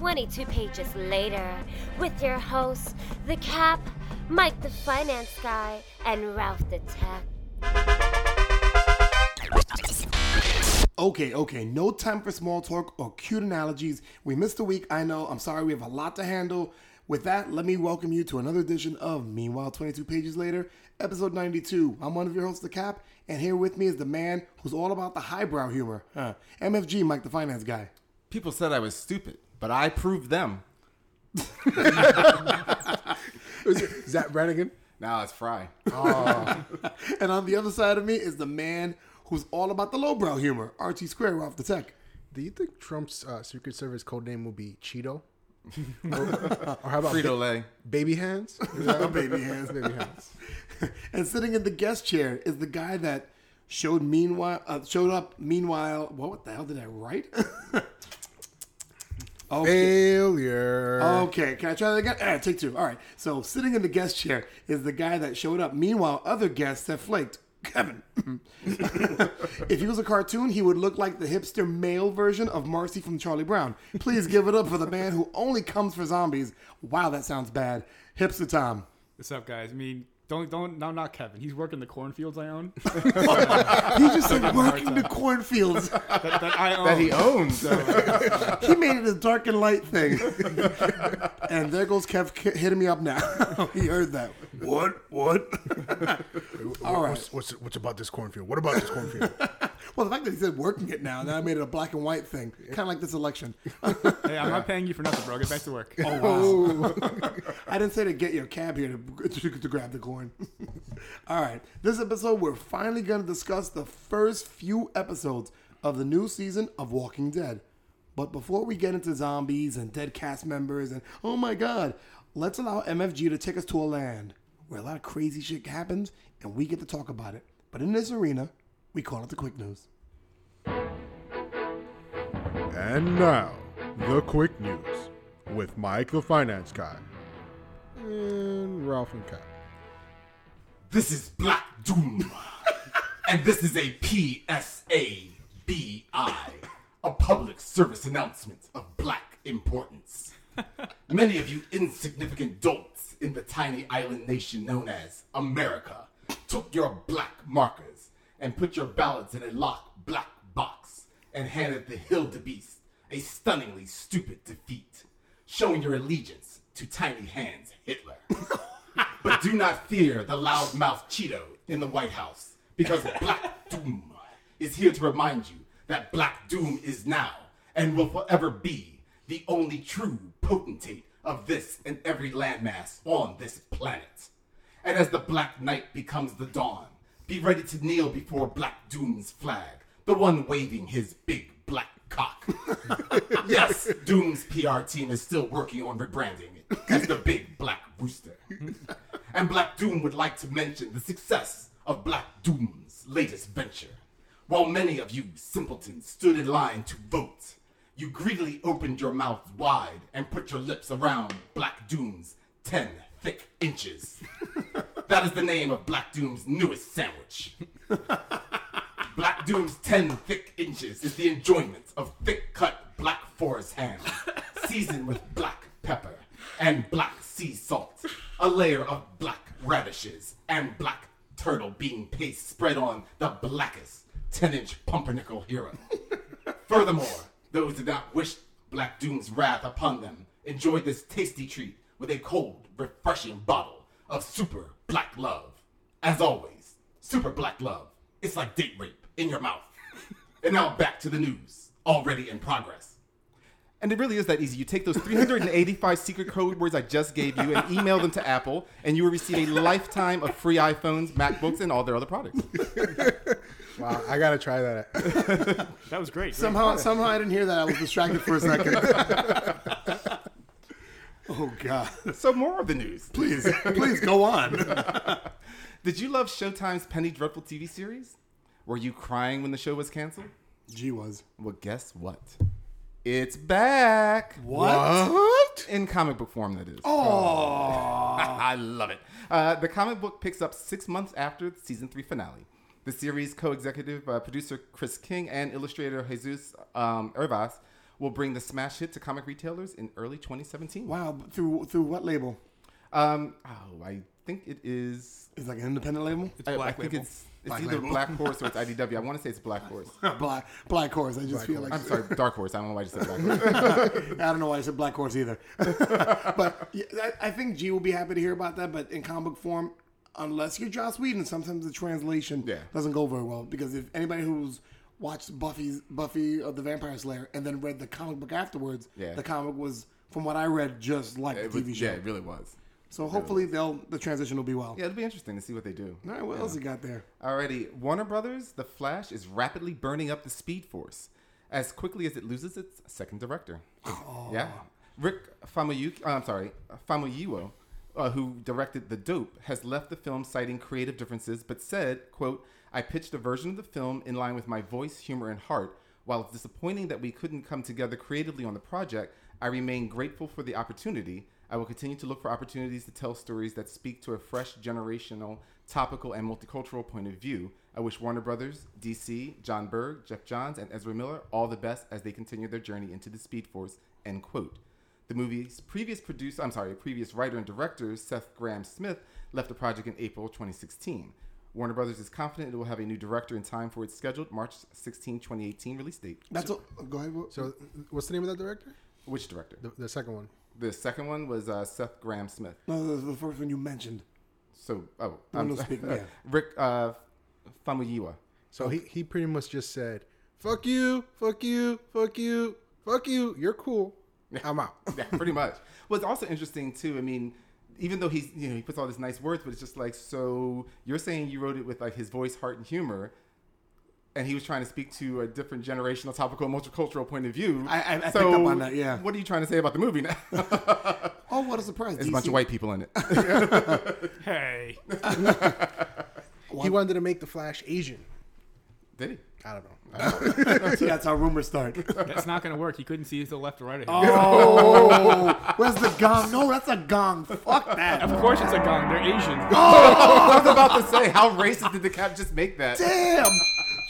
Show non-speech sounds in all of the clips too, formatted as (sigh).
22 pages later with your hosts, The Cap, Mike the Finance Guy, and Ralph the Tech. Okay, okay, no time for small talk or cute analogies. We missed a week, I know. I'm sorry, we have a lot to handle. With that, let me welcome you to another edition of Meanwhile 22 Pages Later, episode 92. I'm one of your hosts, The Cap, and here with me is the man who's all about the highbrow humor. Huh. MFG, Mike the Finance Guy. People said I was stupid, but I proved them. Is that Brannigan? Now it's Fry. (laughs) And on the other side of me is the man who's all about the lowbrow humor, Archie Square off the tech. Do you think Trump's uh, Secret Service code name will be Cheeto? (laughs) or, or how about Frito ba- Lay. Baby Hands? (laughs) Baby hands. Baby Hands. and sitting in the guest chair is the guy that showed meanwhile uh, showed up meanwhile what the hell did i write okay. Failure. okay can i try that again? Ah, take two. All right so sitting in the guest chair is the guy that showed up. Meanwhile other guests have flaked. Kevin. (laughs) If he was a cartoon he would look like the hipster male version of marcy from charlie brown. Please give it up for the man who only comes for zombies. Wow that sounds bad. Hipster tom. What's up, guys? I mean, don't don't no, not Kevin. He's working the cornfields I own. (laughs) he just said working the cornfields (laughs) that, that I own. (laughs) That he owns. he made it a dark and light thing. and there goes Kev k- hitting me up now. he heard that. What? What? All right. What's, what's, what's about this cornfield? What about this cornfield? Well, the fact that he said working it now, then I made it a black and white thing. Kind of like this election. hey, I'm not paying you for nothing, bro. Get back to work. (laughs) Oh, wow. (laughs) I didn't say to get your cab here to, to, to grab the corn. (laughs) All right. This episode, we're finally going to discuss the first few episodes of the new season of Walking Dead. But before we get into zombies and dead cast members and oh my god, let's allow MFG to take us to a land where a lot of crazy shit happens and we get to talk about it. But in this arena, we call it the quick news. and now, the quick news with Mike the Finance Guy and Ralph and Cat. This is Black Doom. (laughs) and this is a PSABI, a public service announcement of black importance. (laughs) Many of you insignificant dolts in the tiny island nation known as America took your black markers and put your ballots in a locked black box and handed the Hildebeest a stunningly stupid defeat, showing your allegiance to Tiny Hands Hitler. (laughs) But do not fear the loudmouth Cheeto in the White House, because Black Doom is here to remind you that Black Doom is now and will forever be the only true potentate of this and every landmass on this planet. And as the Black Night becomes the dawn, be ready to kneel before Black Doom's flag, the one waving his big black cock. (laughs) yes, Doom's PR team is still working on rebranding it as the Big Black Rooster. and Black Doom would like to mention the success of Black Doom's latest venture. While many of you simpletons stood in line to vote, you greedily opened your mouths wide and put your lips around Black Doom's 10 thick inches. (laughs) that is the name of Black Doom's newest sandwich. (laughs) Black Doom's 10 thick inches is the enjoyment of thick cut black forest ham, seasoned with black pepper and black sea salt, a layer of black radishes and black turtle bean paste spread on the blackest 10 inch pumpernickel hero. Furthermore, those who did not wish Black Doom's wrath upon them enjoyed this tasty treat with a cold, refreshing bottle of Super Black Love. As always, Super Black Love. It's like date rape in your mouth. (laughs) and now back to the news, already in progress. And it really is that easy. You take those 385 secret code words I just gave you and email them to Apple, and you will receive a lifetime of free iPhones, MacBooks, and all their other products. (laughs) Wow, I gotta try that. That was great. Somehow, somehow I didn't hear that. I was distracted for a second. (laughs) oh God! So, more of the news. Please, please go on. (laughs) Did you love Showtime's Penny Dreadful TV series? Were you crying when the show was canceled? G was Well, guess what? It's back. what? In comic book form, that is. Oh, (laughs) I love it. Uh, the comic book picks up six months after the season three finale. The series co-executive uh, producer Chris King and illustrator Jesus um, Hervas will bring the smash hit to comic retailers in early 2017. Wow, through through what label? Um, oh, I think it is. It's like an independent label. It's I, I Black think Label. it's it's Black either Label. Black Horse or it's IDW. (laughs) I want to say it's Black Horse. (laughs) Black Black Horse. I just feel like I'm sorry, Dark Horse. I don't know why I just said Black Horse. (laughs) I don't know why I said Black Horse either. but yeah, I, I think G will be happy to hear about that. But in comic book form, unless you're Joss Whedon, sometimes the translation Yeah. doesn't go very well. Because if anybody who's watched Buffy's Buffy of the Vampire Slayer and then read the comic book afterwards, Yeah. the comic was, from what I read, just like It the was- TV show. yeah, it really was. so hopefully they'll the transition will be well. Yeah, it'll be interesting to see what they do. All right, what else you got there? Alrighty, Warner Brothers, The Flash is rapidly burning up the Speed Force as quickly as it loses its second director. Yeah, Rick Famuyiwa, uh, I'm sorry, Famuyiwa, uh, who directed The Dope, has left the film citing creative differences, but said, "quote I pitched a version of the film in line with my voice, humor, and heart. While it's disappointing that we couldn't come together creatively on the project, I remain grateful for the opportunity." I will continue to look for opportunities to tell stories that speak to a fresh generational, topical, and multicultural point of view. I wish Warner Brothers, DC, Jon Berg, Geoff Johns, and Ezra Miller all the best as they continue their journey into the Speed Force. End quote. The movie's previous producer, I'm sorry, previous writer and director, Seth Grahame-Smith, left the project in April 2016. Warner Brothers is confident it will have a new director in time for its scheduled March 16, 2018 release date. That's all. Go ahead. So, what's the name of that director? Which director? The, the second one. The second one was uh, Seth Grahame-Smith. no, the, the first one you mentioned. So, oh, No, I'm no, sorry. speak- yeah. (laughs) Rick uh, Famuyiwa. So he, he pretty much just said, "Fuck you, fuck you, fuck you, fuck you. You're cool. (laughs) I'm out." yeah, pretty much. Well, it's also interesting too. I mean, even though he's you know he puts all these nice words, but it's just like so. You're saying you wrote it with like his voice, heart, and humor, and he was trying to speak to a different generational, topical, multicultural point of view. I- I- I picked up on that, yeah. What are you trying to say about the movie now? (laughs) Oh, what a surprise! There's a bunch of white people in it. (laughs) Hey, (laughs) He wanted to make the Flash Asian. Did he? I don't know. (laughs) (laughs) See, that's how rumors start. that's not gonna work. He couldn't see to the left or right of him. Oh, where's the gong? No, that's a gong. Fuck that. Of course, it's a gong. They're Asian. (laughs) I was about to say, how racist did the cap just make that? Damn.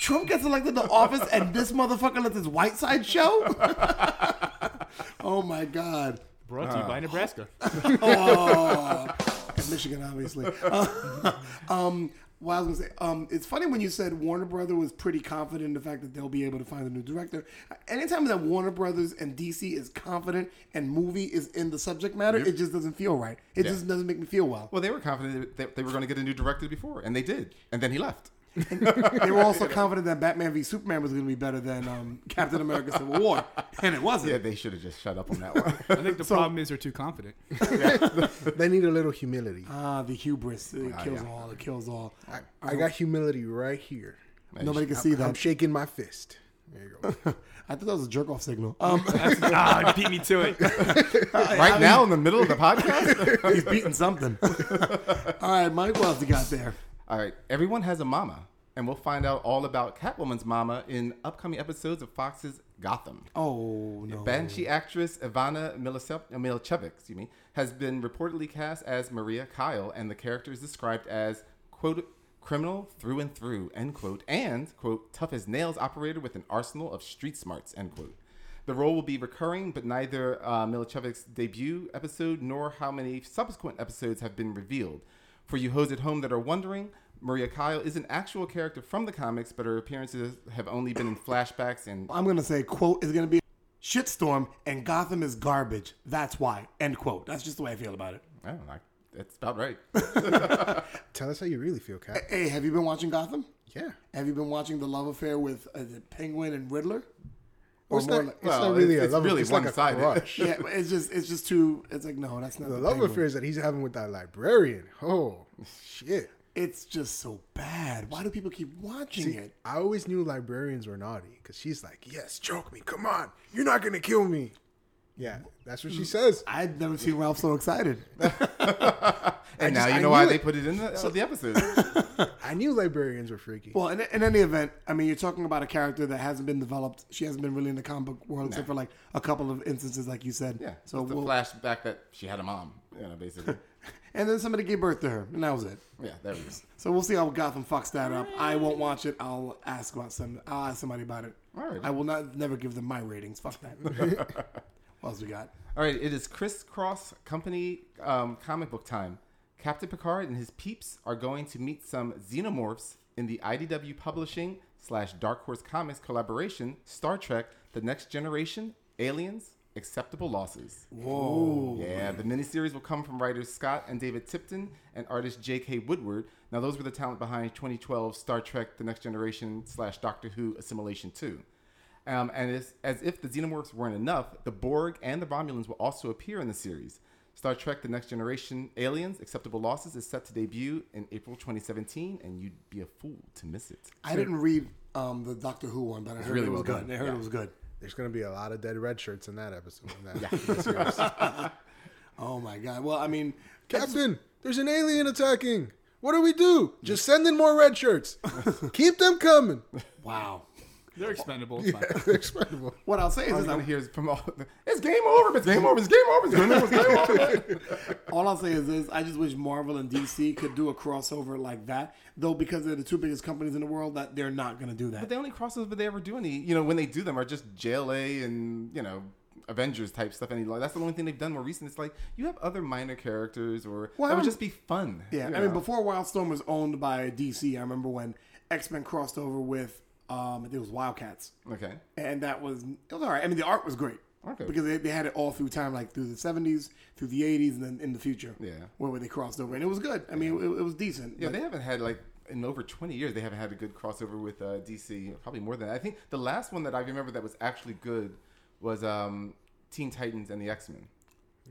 Trump gets elected to office and this motherfucker lets his white side show? oh my God. Brought to you by Nebraska. Oh, and Michigan, obviously. Uh, um, what I was gonna say, um, it's funny when you said Warner Brother was pretty confident in the fact that they'll be able to find a new director. Anytime that Warner Brothers and DC is confident and movie is in the subject matter, it just doesn't feel right. It Yeah. just doesn't make me feel well. Well, they were confident that they were going to get a new director before, and they did, and then he left. (laughs) They were also confident that Batman v Superman was going to be better than um, Captain America: Civil War, and it wasn't. Yeah, they should have just shut up on that one. (laughs) I think the problem is they're too confident. (laughs) They need a little humility. Ah, the hubris. It Ah, kills yeah. all. It kills all. I, I got humility right here. Nobody can see that. I'm shaking my fist. There you go. I thought that was a jerk off signal. Um, ah, beat me to it. right now, in the middle of the podcast. he's beating something. all right, Mike, what else you got there? All right, everyone has a mama, and we'll find out all about Catwoman's mama in upcoming episodes of Fox's Gotham. Oh no. Banshee actress Ivana Milicev- uh, Milicevic, excuse me, has been reportedly cast as Maria Kyle, and the character is described as quote criminal through and through end quote and quote tough as nails operator with an arsenal of street smarts end quote. The role will be recurring, but neither uh, Milicevic's debut episode nor how many subsequent episodes have been revealed. For you hoes at home that are wondering, Maria Kyle is an actual character from the comics, but her appearances have only been in flashbacks and I'm gonna say quote is gonna be shitstorm and Gotham is garbage. That's why. End quote. That's just the way I feel about it. I don't know. That's about right. (laughs) Tell us how you really feel, Cat. Hey, have you been watching Gotham? Yeah. Have you been watching the love affair with uh, the Penguin and Riddler? It's not, like- it's well, not really it's- a love really It's like a one-sided. crush. Yeah, it's just it's just too. It's like no, that's not The the, love affairs that he's having with that librarian. Oh, shit. It's just so bad. Why do people keep watching See, it? I always knew librarians were naughty because she's like, yes, choke me. Come on. You're not going to kill me. Yeah, that's what she says. I'd never seen Ralph so excited. (laughs) And just- now you I know why knew they put it in the, uh, the episode. (laughs) I knew librarians were freaky. Well, in, in any event, I mean, you're talking about a character that hasn't been developed. She hasn't been really in the comic book world except for like a couple of instances, like you said. yeah. So So the we'll, flashback that she had a mom, you know, basically. (laughs) and then somebody gave birth to her, and that was it. Yeah, there we go. So we'll see how Gotham fucks that up. I won't watch it. I'll ask about some. I'll ask somebody about it. All right. I will not never give them my ratings. Fuck that. What else we got? All right, it is Crisscross Company um, comic book time. Captain Picard and his peeps are going to meet some xenomorphs in the IDW Publishing slash Dark Horse Comics collaboration Star Trek: The Next Generation, Aliens, Acceptable Losses. Whoa. Yeah, the miniseries will come from writers Scott and David Tipton and artist J.K. Woodward. Now, those were the talent behind 2012 Star Trek: The Next Generation slash Doctor Who Assimilation 2. Um, and it's, as if the Xenomorphs weren't enough, the Borg and the Romulans will also appear in the series. Star Trek: The Next Generation Aliens Acceptable Losses is set to debut in April 2017, and you'd be a fool to miss it. I didn't read um, the Doctor Who one, but I heard really it was well good. done. I heard Yeah. it was good. There's gonna be a lot of dead red shirts in that episode. In that, (laughs) in that series. (laughs) Oh my god. Well, I mean, Captain, there's an alien attacking. What do we do? Just send in more red shirts. (laughs) Keep them coming. wow. They're expendable. It's fine. They're expendable. What I'll say is, is I'm gonna that, hear is from all. It's game over. It's game over. It's game over. It's game over. It's game over. (laughs) all I'll say is this: I just wish Marvel and DC could do a crossover like that. Though, because they're the two biggest companies in the world, that they're not going to do that. But the only crossovers they ever do any, you know, when they do them are just JLA and you know Avengers type stuff. Any that's the only thing they've done more recent. It's like you have other minor characters, or Well, that would just be fun. Yeah, you I mean, before Wildstorm was owned by DC, I remember when X Men crossed over with, um, it was Wildcats, Okay. and that was it was all right. I mean, the art was great. Okay. Because they, they had it all through time, like through the seventies, through the eighties, and then in the future. Yeah. Where, where they crossed over, and it was good. I mean, it, it was decent. Yeah, but- they haven't had like in over 20 years. They haven't had a good crossover with uh, DC. Probably more than that. I think the last one that I remember that was actually good was um, Teen Titans and the X Men.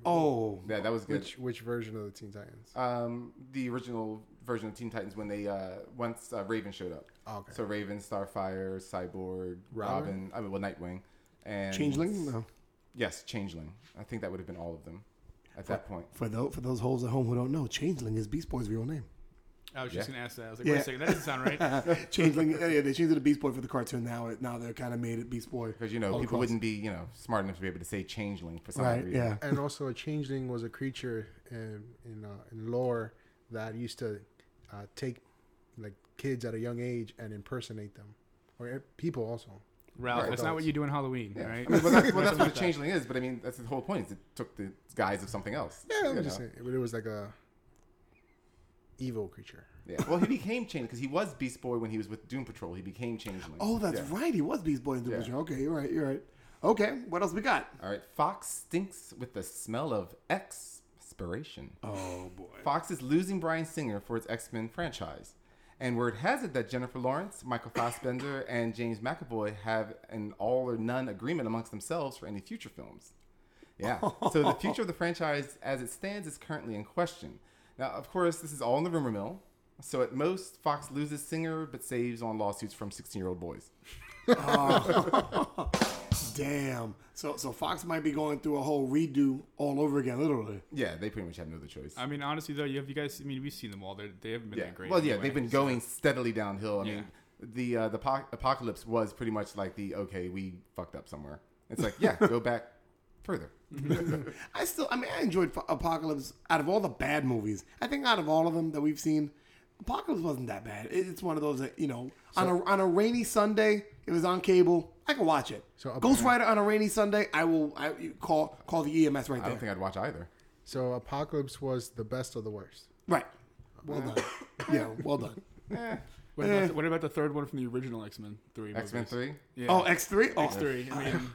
Oh, Yeah, that was good. Which which version of the Teen Titans? Um, the original version of Teen Titans when they uh, once uh, Raven showed up. Oh, okay. So Raven, Starfire, Cyborg, Robin? Robin. I mean, well, Nightwing, and Changeling. No. Yes, Changeling. I think that would have been all of them at that point. For those for those holes at home who don't know, Changeling is Beast Boy's real name. I was just Yeah. gonna ask that. I was like, Yeah. wait a second, that doesn't sound right. (laughs) Changeling. yeah, yeah, they changed it to Beast Boy for the cartoon. Now now they're kind of made it Beast Boy Because you know people across. wouldn't be you know smart enough to be able to say Changeling for some Right. reason. Yeah. And also, a changeling was a creature in in, uh, in lore that used to uh, take like kids at a young age and impersonate them, or uh, people also. Ralph, Right. that's not what you do in Halloween, Yeah. right? I mean, well, that's, well, that's what (laughs) a changeling is. But I mean, that's the whole point. Is it took the guise of something else. Yeah, I'm just know? saying, but it was like a evil creature. Yeah. Well, he became changeling because he was Beast Boy when he was with Doom Patrol. He became changeling. Oh, that's Yeah. right. He was Beast Boy in Doom Yeah. Patrol. Okay, you're right. You're right. Okay, what else we got? All right. Fox stinks with the smell of expiration. Oh boy. Fox is losing Bryan Singer for its X Men franchise. And word has it that Jennifer Lawrence, Michael Fassbender, and James McAvoy have an all or none agreement amongst themselves for any future films. Yeah. So the future of the franchise as it stands is currently in question. Now, of course, this is all in the rumor mill. So at most, Fox loses Singer but saves on lawsuits from 16 year old boys. (laughs) Damn. So so Fox might be going through a whole redo all over again, literally. Yeah, they pretty much have no other choice. I mean, honestly though, you have you guys. I mean, we've seen them all. They're, they haven't been yeah. that great. Well, yeah, anyway, they've been so- going steadily downhill. I Yeah. mean, the uh, the po- apocalypse was pretty much like the okay, we fucked up somewhere. It's like yeah, (laughs) go back further. (laughs) I still, I mean, I enjoyed Apocalypse. Out of all the bad movies, I think out of all of them that we've seen, Apocalypse wasn't that bad. It's one of those that you know, on a on a rainy Sunday, it was on cable. I can watch it. So, Ap- Ghost Rider on a rainy Sunday, I will. I call call the EMS right there. I don't think I'd watch either. So Apocalypse was the best of the worst. right. Well done. (laughs) yeah. Well done. (laughs) Eh. What about, the, eh. what about the third one from the original X Men Three? X Men? Three. Yeah. Oh, X three. Oh, X Three. I mean,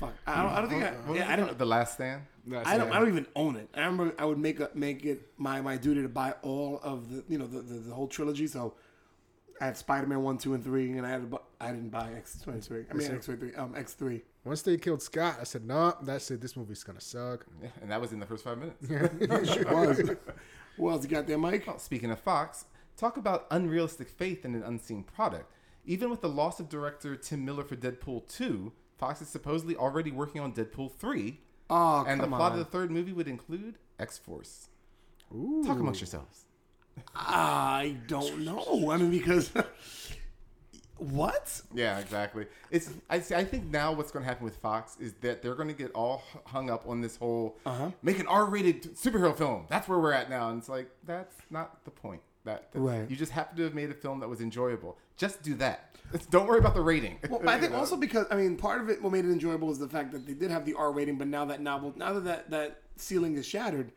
fuck. I don't. I don't think. I, What was yeah, I called? don't. The Last Stand. I don't. I don't even own it. I remember I would make a, make it my, my duty to buy all of the you know the, the, the whole trilogy. So I had Spider Man one, two, and three, and I had to bu- I didn't buy X twenty three. I mean X twenty three. Um, X three. Once they killed Scott, I said, "No, that's it. This movie's gonna suck." Yeah, and that was in the first five minutes. It (laughs) was. (laughs) what else you got there, Mike? Well, speaking of Fox, talk about unrealistic faith in an unseen product. Even with the loss of director Tim Miller for Deadpool 2, Fox is supposedly already working on Deadpool 3, Oh, and the plot on. of the third movie would include X Force. Talk amongst yourselves. I don't know. I mean, because (laughs) What? Yeah, exactly. It's I, see- I think now what's going to happen with Fox is that they're going to get all hung up on this whole Uh-huh. make an R-rated superhero film. That's where we're at now, and it's like that's not the point. That, Right. You just happen to have made a film that was enjoyable. Just do that. It's- don't worry about the rating. Well, (laughs) I think also because I mean, part of it what made it enjoyable is the fact that they did have the R rating, but now that novel, now that that, that ceiling is shattered,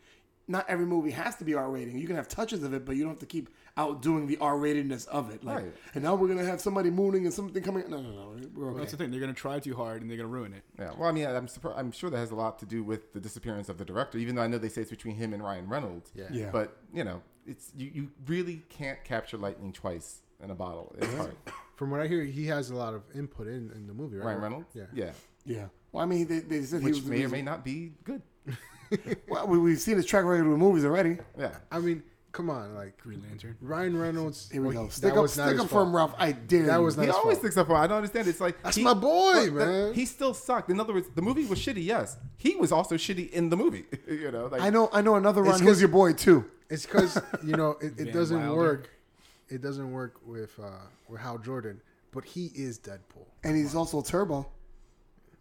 not every movie has to be R rating. You can have touches of it, but you don't have to keep outdoing the R ratedness of it. Like, Right. and now we're gonna have somebody mooning and something coming. No, no, no, we're okay. That's the thing. They're gonna try too hard and they're gonna ruin it. Yeah, well, I mean, I'm surprised, I'm sure that has a lot to do with the disappearance of the director, even though I know they say it's between him and Ryan Reynolds. Yeah. Yeah. But you know, it's you, you really can't capture lightning twice in a bottle. It's hard. (laughs) From what I hear, he has a lot of input in, in the movie, right? Ryan Reynolds. Yeah. Yeah. Yeah. Well, I mean, they, they said he was the may or may not be good. (laughs) Well, we, we've seen his track record with movies already. Yeah. I mean, come on, like Green Lantern. Ryan Reynolds. Here we well, go. that Stick up, was stick up for him, fault. Ralph. I dare That was not He his always fault. sticks up for. it. I don't understand. It's like That's he- my boy, but the- man. he still sucked. In other words, the movie was shitty. Yes, he was also shitty in the movie. (laughs) you know, like I know. I know another It's run. Who's 'cause- your boy too? It's because you know it, it (laughs) doesn't Wilder. work. It doesn't work with uh, with Hal Jordan, but he is Deadpool. And he's also Turbo.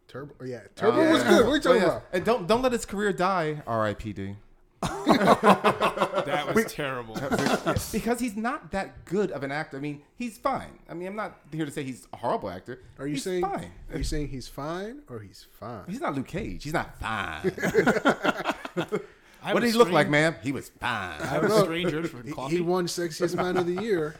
Turbo, oh, yeah, Turbo Oh, was yeah. good. What are you But talking yeah, about? And don't don't let his career die. R.I.P.D. (laughs) That was terrible. (laughs) because he's not that good of an actor. I mean, he's fine. I mean, I'm not here to say he's a horrible actor. Are you he's saying? fine? Are you saying he's fine or he's fine? He's not Luke Cage. He's not fine. (laughs) What did he look like, strange- man? He was fine. I was know. stranger for He, coffee. he won Sexiest Man of the Year.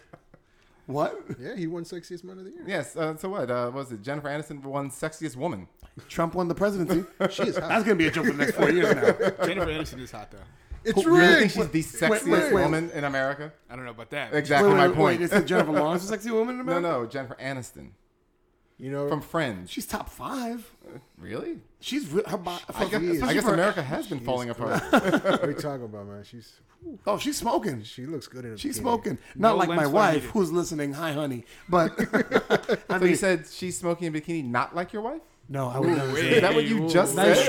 What? Yeah, he won Sexiest Man of the Year. Yes. Uh, so what? Uh, what was it Jennifer Aniston won sexiest woman? Trump won the presidency. (laughs) She is hot. That's gonna be a joke for the next four years now. Jennifer Aniston is hot though. It's You really think she's the sexiest wait, wait. woman in America? I don't know about that. Exactly wait, my point. Wait, is it Jennifer (laughs) Lawrence a sexy woman in America? no, no, Jennifer Aniston You know, from Friends. She's top five. Really? She's re- her. Bo- I guess. I guess America has been falling apart. (laughs) what are you talking about, man? She's Oh, she's smoking. she looks good in a She's bikini. smoking. Not No like my wife, who's listening. Hi, honey. But I so mean, you said she's smoking in bikini, not like your wife? No, I would never say Is that what you just whoa. Nice said?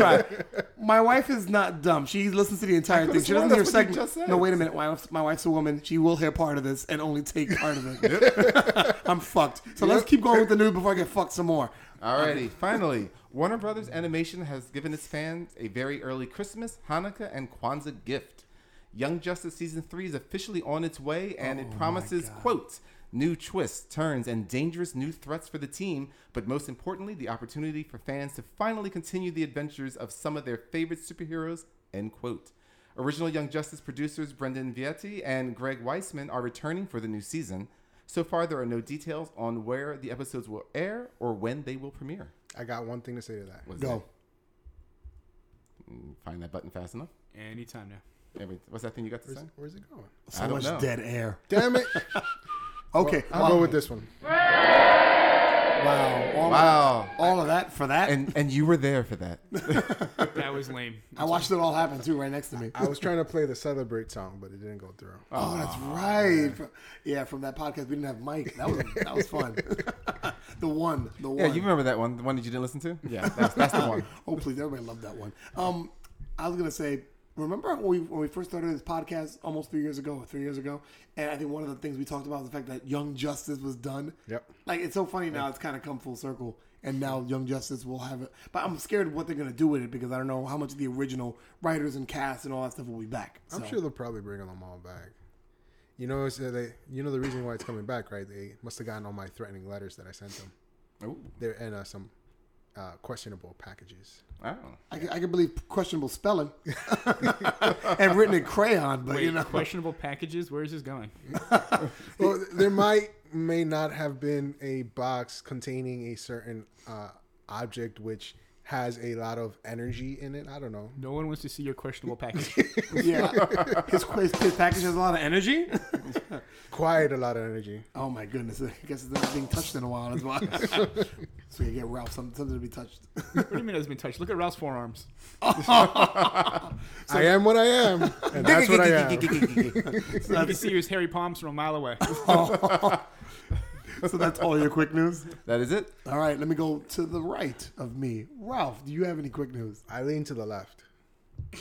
try. (laughs) My wife is not dumb. She listens to the entire thing. could've She doesn't sworn hear that's what you segment. just said. No, wait a minute. My wife's, my wife's a woman. She will hear part of this and only take part of it. (laughs) I'm fucked. So let's keep going with the news before I get fucked some more. Alrighty, finally, Warner Brothers Animation has given its fans a very early Christmas, Hanukkah, and Kwanzaa gift. Young Justice season three is officially on its way, and it oh promises quote new twists, turns, and dangerous new threats for the team. But most importantly, the opportunity for fans to finally continue the adventures of some of their favorite superheroes. End quote. Original Young Justice producers Brandon Vietti and Greg Weisman are returning for the new season. So far, there are no details on where the episodes will air or when they will premiere. I got one thing to say to that. What's Go. that? Mm, Find that button fast enough. Anytime now. Yeah, what's that thing you got to Where's, say? where's it going? So I don't much know. dead air. Damn it! (laughs) Okay. I'll wow. go with this one. Wow. All, Wow. all of that for that? And and you were there for that. (laughs) That was lame. I watched it all happen too, right next to me. I was trying to play the Celebrate song, but it didn't go through. Oh, that's right. From- Yeah, from that podcast, we didn't have Mike. That was that was fun. (laughs) the one, the one. Yeah, you remember that one, the one that you didn't listen to? (laughs) Yeah, that's, that's the one. Oh, please, everybody loved that one. Um, I was gonna say, remember when we when we first started this podcast almost three years ago three years ago, and I think one of the things we talked about was the fact that Young Justice was done. Yep. Like it's so funny now; it's kind of come full circle, and now Young Justice will have it. But I'm scared what they're gonna do with it because I don't know how much of the original writers and cast and all that stuff will be back. I'm sure they'll probably bring them all back. You know, uh, they, you know the reason why it's coming back, right? They must have gotten all my threatening letters that I sent them. Oh. They're and uh, some uh, questionable packages. Oh. I can, I can believe questionable spelling (laughs) and written in crayon, but Wait, you know, questionable packages. Where is this going? (laughs) well, there might may not have been a box containing a certain uh, object which has a lot of energy in it. I don't know. No one wants to see your questionable package. (laughs) yeah, his, his, his package has a lot of energy. Quite a lot of energy. Oh my goodness! I guess it's not being touched in a while. That's why. So you get Ralph something, something to be touched. (laughs) what do you mean it has been touched? Look at Ralph's forearms. (laughs) I am what I am, and that's what I am. (laughs) You can see his hairy palms from a mile away. so that's all your quick news. That is it? All right, let me go to the right of me. Ralph, do you have any quick news? I lean to the left.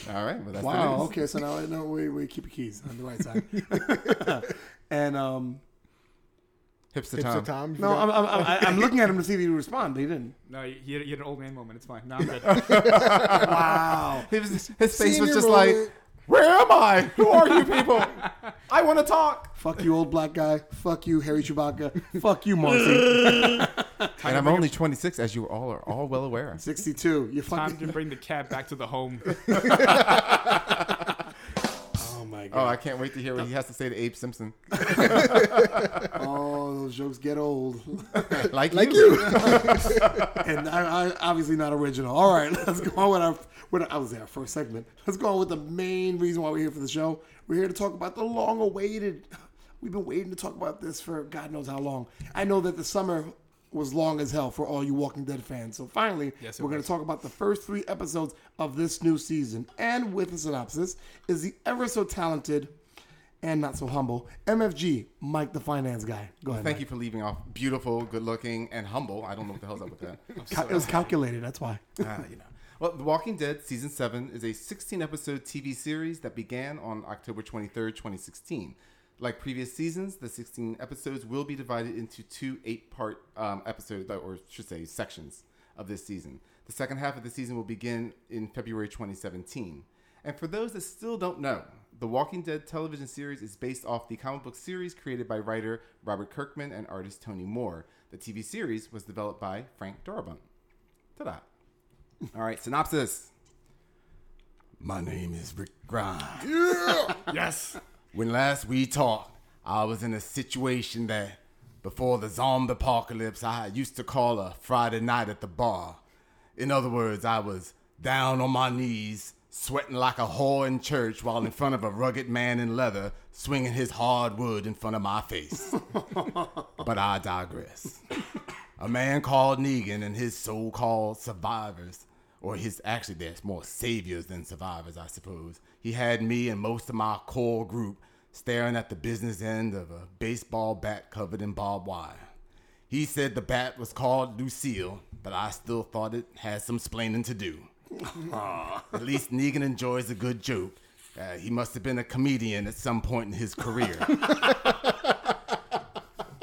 All right. Well, that's the Wow. news. Okay, so now I know we we keep your keys on the right side. and um, Hipster Hipster Tom. Tom. No, I'm. I'm, I'm, I'm looking at him to see if he would respond, but he didn't. No, he had, he had an old man moment. It's fine. No, I'm good. (laughs) Wow. (laughs) He was, his face was just moment. like, "Where am I? Who are you people? I want to talk." Fuck you, old black guy. Fuck you, Harry Chewbacca. Fuck you, (laughs) Marcy. And I'm only 26, as you all are all well aware. 62. You Time fucking. to bring the cat back to the home. Oh my Oh. I can't wait to hear what he has to say to Abe Simpson. (laughs) (laughs) Oh, those jokes get old. (laughs) Like, like you. you. and I, I obviously not original. All right, let's go on with our. With our I was there first segment. Let's go on with the main reason why we're here for the show. We're here to talk about the long-awaited. We've been waiting to talk about this for God knows how long. I know that the summer was long as hell for all you Walking Dead fans. So finally, Yes, we're going to talk about the first three episodes of this new season. And with the synopsis is the ever so talented and not so humble MFG Mike the Finance Guy. Go ahead. Thank Mike. you for leaving off beautiful, good looking, and humble. I don't know what the hell's up with that. (laughs) Cal- it was calculated. That's why. Ah, you know. Well, The Walking Dead season seven is a 16 episode TV series that began on October 23rd, 2016. Like previous seasons, the 16 episodes will be divided into two eight part um, episodes, or should say sections of this season. The second half of the season will begin in February 2017. And for those that still don't know, the Walking Dead television series is based off the comic book series created by writer Robert Kirkman and artist Tony Moore. The TV series was developed by Frank Darabont. Ta-da. (laughs) All right, synopsis. My name is Rick Grimes. yes. When last we talked, I was in a situation that before the zombie apocalypse I used to call a Friday night at the bar. In other words, I was down on my knees, sweating like a whore in church while in front of a rugged man in leather swinging his hard wood in front of my face. (laughs) but I digress. A man called Negan and his so called survivors, or his actually, there's more saviors than survivors, I suppose. He had me and most of my core group staring at the business end of a baseball bat covered in barbed wire. He said the bat was called Lucille, but I still thought it had some splaining to do. At least Negan enjoys a good joke. Uh, he must have been a comedian at some point in his career. (laughs)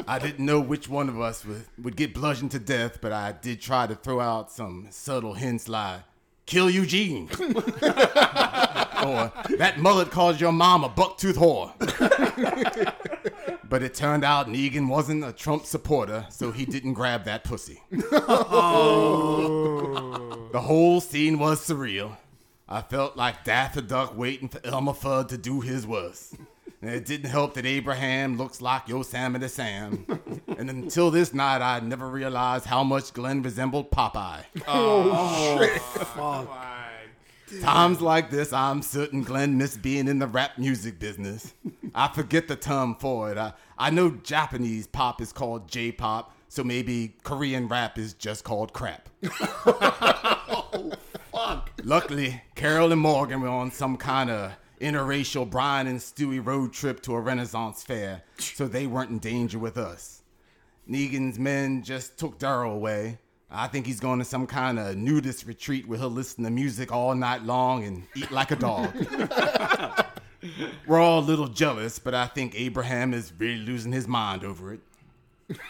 I didn't know which one of us would, would get bludgeoned to death, but I did try to throw out some subtle hints like, kill Eugene. (laughs) or, that mullet calls your mom a bucktooth whore. (laughs) but it turned out Negan wasn't a Trump supporter, so he didn't grab that pussy. (laughs) The whole scene was surreal. I felt like Daffy Duck waiting for Elmer Fudd to do his worst. And it didn't help that Abraham looks like Yosemite Sam. and the Sam And until this night, I never realized how much Glenn resembled Popeye. Oh, oh, (laughs) Times like this, I'm certain Glenn missed being in the rap music business. I forget the term for it. I, I know Japanese pop is called J-pop, so maybe Korean rap is just called crap. (laughs) Oh, fuck. Luckily, Carol and Morgan were on some kind of interracial Brian and Stewie road trip to a Renaissance fair, so they weren't in danger with us. Negan's men just took Daryl away. I think he's going to some kind of nudist retreat where he'll listen to music all night long and eat like a dog. We're all a little jealous, but I think Abraham is really losing his mind over it. (laughs)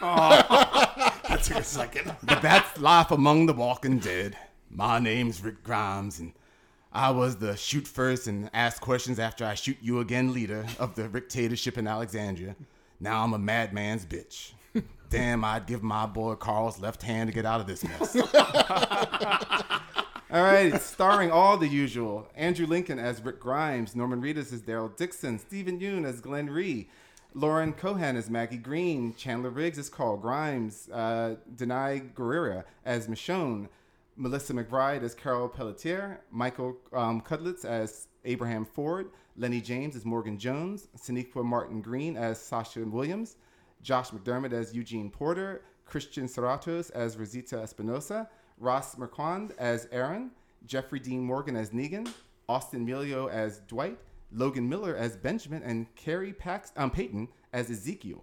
That took a second. But that's life among the walking dead. My name's Rick Grimes, and I was the shoot first and ask questions after I shoot you again leader of the dictatorship in Alexandria. Now I'm a madman's bitch. Damn, I'd give my boy Carl's left hand to get out of this mess. (laughs) all right, starring all the usual. Andrew Lincoln as Rick Grimes, Norman Reedus as Daryl Dixon, Steven Yeun as Glenn Rhee, Lauren Cohan as Maggie Greene, Chandler Riggs as Carl Grimes, uh, Danai Gurira as Michonne, Melissa McBride as Carol Pelletier, Michael um, Cudlitz as Abraham Ford, Lennie James as Morgan Jones, Sonequa Martin-Green as Sasha Williams, Josh McDermitt as Eugene Porter, Christian Serratos as Rosita Espinosa, Ross Marquand as Aaron, Jeffrey Dean Morgan as Negan, Austin Amelio as Dwight, Logan Miller as Benjamin, and Khary Pax- um, Payton as Ezekiel.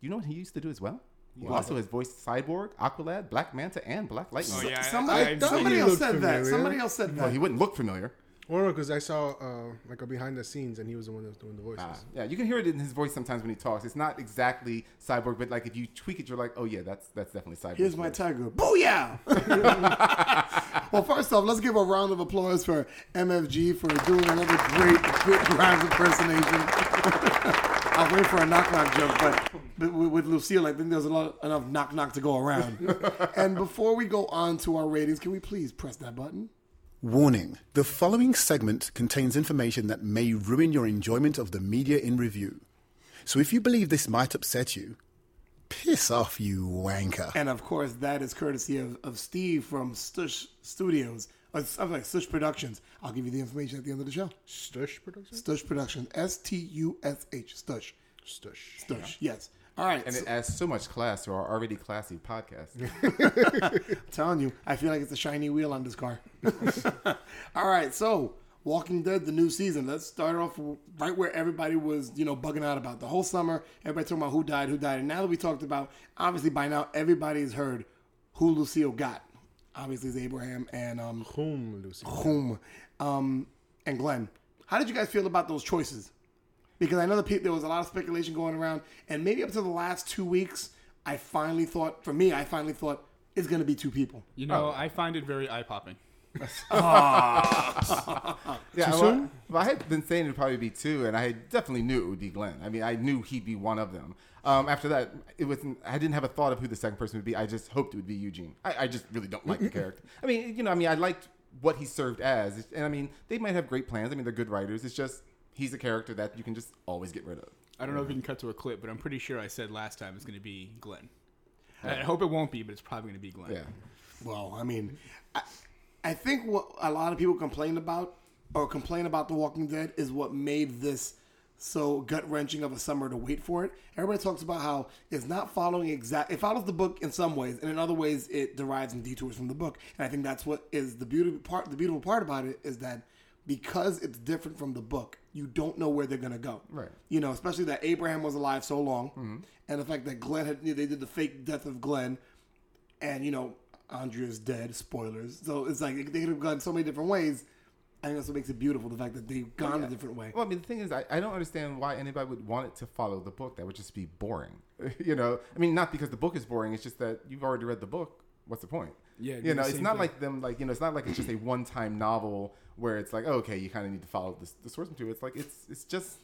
You know what he used to do as well? He also has voiced Cyborg, Aqualad, Black Manta, and Black Lightning. Oh, yeah. Somebody, I- I- somebody he else looked said that. Somebody else said that. Well, that. he wouldn't look familiar. Well, no, because I saw uh, like a behind the scenes, and he was the one that was doing the voices. Ah, yeah, you can hear it in his voice sometimes when he talks. It's not exactly cyborg, but like if you tweak it, you're like, oh yeah, that's that's definitely cyborg. Here's my tiger. Booyah! (laughs) well, first off, let's give a round of applause for MFG for doing another great, great Grimes impersonation. I was waiting for a knock knock joke, but, but with with Lucille, I think there's a lot enough knock knock to go around. (laughs) and before we go on to our ratings, can we please press that button? Warning the following segment contains information that may ruin your enjoyment of the media in review. So if you believe this might upset you, piss off, you wanker. And of course, that is courtesy of, of Steve from Stush Studios, or something like Stush Productions. I'll give you the information at the end of the show. Stush Productions? Stush Productions, S T U S H, Stush. Stush. Stush, yes. All right. and so- it adds so much class to our already classy podcast. (laughs) telling you, I feel like it's a shiny wheel on this car. (laughs) All right, so Walking Dead, the new season. Let's start off right where everybody was, you know, bugging out about the whole summer. Everybody talking about who died, who died, and now that we talked about, obviously by now everybody's heard who Lucille got. Obviously, it's Abraham and um, Whom, Lucy? whom, um, and Glenn. How did you guys feel about those choices? Because I know the pe- there was a lot of speculation going around, and maybe up to the last two weeks, I finally thought, for me, I finally thought it's going to be two people. You know, I find it very eye popping. (laughs) (laughs) Yeah, well, well, I had been saying it'd probably be two, and I definitely knew it would be Glenn. I mean, I knew he'd be one of them. Um, after that, it was I didn't have a thought of who the second person would be. I just hoped it would be Eugene. I, I just really don't like the (laughs) character. I mean, you know, I mean, I liked what he served as, and I mean, they might have great plans. I mean, they're good writers. It's just he's a character that you can just always get rid of. I don't know if you can cut to a clip, but I'm pretty sure I said last time it's going to be Glenn. I hope it won't be, but it's probably going to be Glenn. Yeah. Well, I mean, I, I think what a lot of people complain about or complain about The Walking Dead is what made this so gut wrenching of a summer to wait for it. Everybody talks about how it's not following exact. It follows the book in some ways, and in other ways, it derives and detours from the book. And I think that's what is the beautiful part. The beautiful part about it is that because it's different from the book, you don't know where they're gonna go. Right. You know, especially that Abraham was alive so long, mm-hmm. and the fact that Glenn had they did the fake death of Glenn, and you know Andrea's dead. Spoilers. So it's like they could have gone so many different ways. I think that's what makes it beautiful. The fact that they've gone a different way. Well, I mean, the thing is, I, I don't understand why anybody would want it to follow the book. That would just be boring. (laughs) you know, I mean, not because the book is boring. It's just that you've already read the book. What's the point? Yeah, you know, it's not thing. like them. Like you know, it's not like it's just a one-time novel where it's like, oh, okay, you kind of need to follow this, the source material. It's like it's it's just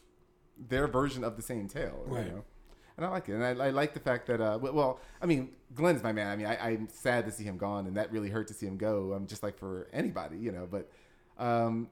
their version of the same tale. Right. You know. And I like it, and I, I like the fact that, uh, well- I mean, Glenn's my man. I mean, I, I'm sad to see him gone, and that really hurt to see him go. I'm just like for anybody, you know. But um,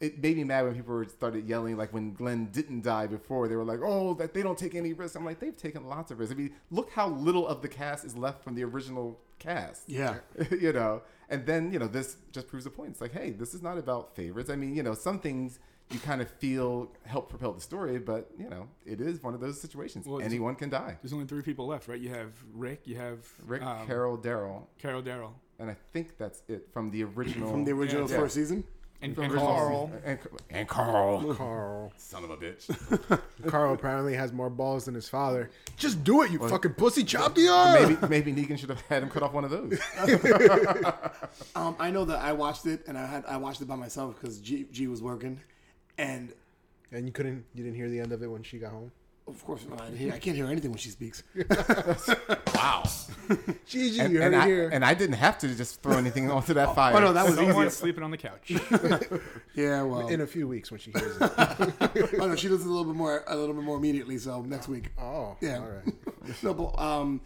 it made me mad when people were started yelling like when Glenn didn't die before they were like oh that they don't take any risks I'm like they've taken lots of risks I mean look how little of the cast is left from the original cast Yeah. (laughs) you know and then you know this just proves a point. It's like hey this is not about favorites. I mean you know some things you kind of feel help propel the story but you know it is one of those situations. Well, anyone can die. There's only three people left, right? You have Rick, you have Rick um, Carol Daryl. Carol Daryl, and I think that's it from the original From the original Yeah. first season. And, From and the Carl. and, and Carl Carl. son of a bitch (laughs) Carl apparently has more balls than his father. Just do it, you fucking pussy. Chop the arm. maybe maybe Negan should have had him cut off one of those. (laughs) Um, I know that I watched it, and I had I watched it by myself because G, G was working, and And you couldn't, you didn't hear the end of it when she got home. Of course I, I can't hear anything when she speaks. (laughs) Wow. (laughs) Gigi, And, you heard and it I, here. and I didn't have to just throw anything onto that (laughs) fire. Oh no, that was Someone easy. sleeping on the couch. Yeah, well, in a few weeks when she hears it. oh no, she does it a little bit more, a little bit more immediately. So next week. Oh, Yeah. all right. no, but um,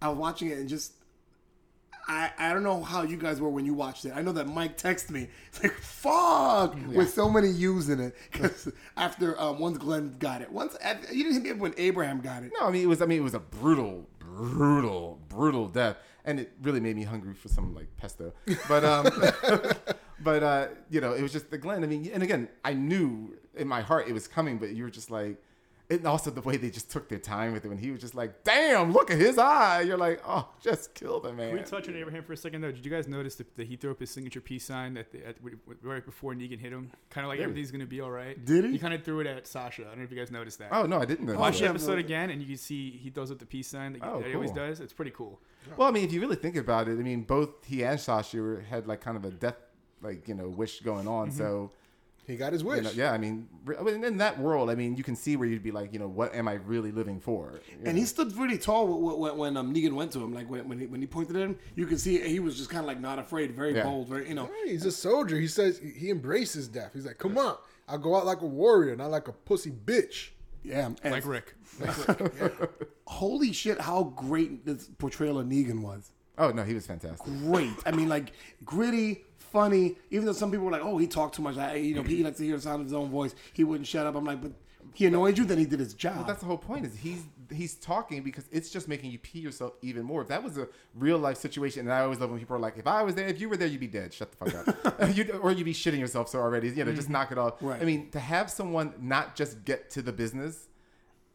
I was watching it and just. I, I don't know how you guys were when you watched it. I know that Mike texted me. It's (laughs) like fuck with so many U's in it. Because after um, once Glenn got it, once you didn't hit me up when Abraham got it. no, I mean it was. I mean it was a brutal, brutal, brutal death, and it really made me hungry for some like pesto. But um, (laughs) but uh, you know, it was just the Glenn. I mean, and again, I knew in my heart it was coming, but you were just like. And also the way they just took their time with it when he was just like, "Damn, look at his eye." You're like, "Oh, just kill the man." Can we touch on Abraham for a second, though? Did you guys notice that, that he threw up his signature peace sign at the, at, right before Negan hit him? Kind of like everything's going to be all right. Did he? He kind of threw it at Sasha. I don't know if you guys noticed that. Oh no, I didn't know. Watch that. the episode again, and you can see he throws up the peace sign that, Oh, that he always does. It's pretty cool. Well, I mean, if you really think about it, I mean, both he and Sasha were- had like kind of a death like you know wish going on. Mm-hmm. So He got his wish. you know, yeah, I mean, re- I mean, in that world, I mean, you can see where you'd be like, you know, what am I really living for? You And know? he stood pretty tall when, when, when um, Negan went to him. Like when when he, when he pointed at him, you can see he was just kind of like not afraid, very Yeah. bold, very you know. Hey, He's a soldier. He says he embraces death. He's like, "Come on, I'll go out like a warrior, not like a pussy bitch." Yeah, and Like Rick. (laughs) holy shit, how great this portrayal of Negan was. oh no, he was fantastic. Great. I mean, like gritty, funny. Even though some people were like, "Oh, he talked too much," I, you know, he likes to hear the sound of his own voice. He wouldn't shut up. I'm like, but he annoyed you, then he did his job. Well, that's the whole point. Is he's he's talking because it's just making you pee yourself even more. If that was a real life situation, and I always love when people are like, "If I was there, if you were there, you'd be dead. Shut the fuck up, (laughs) (laughs) you'd, or you'd be shitting yourself so already. You know, just mm-hmm. knock it off." Right. I mean, to have someone not just get to the business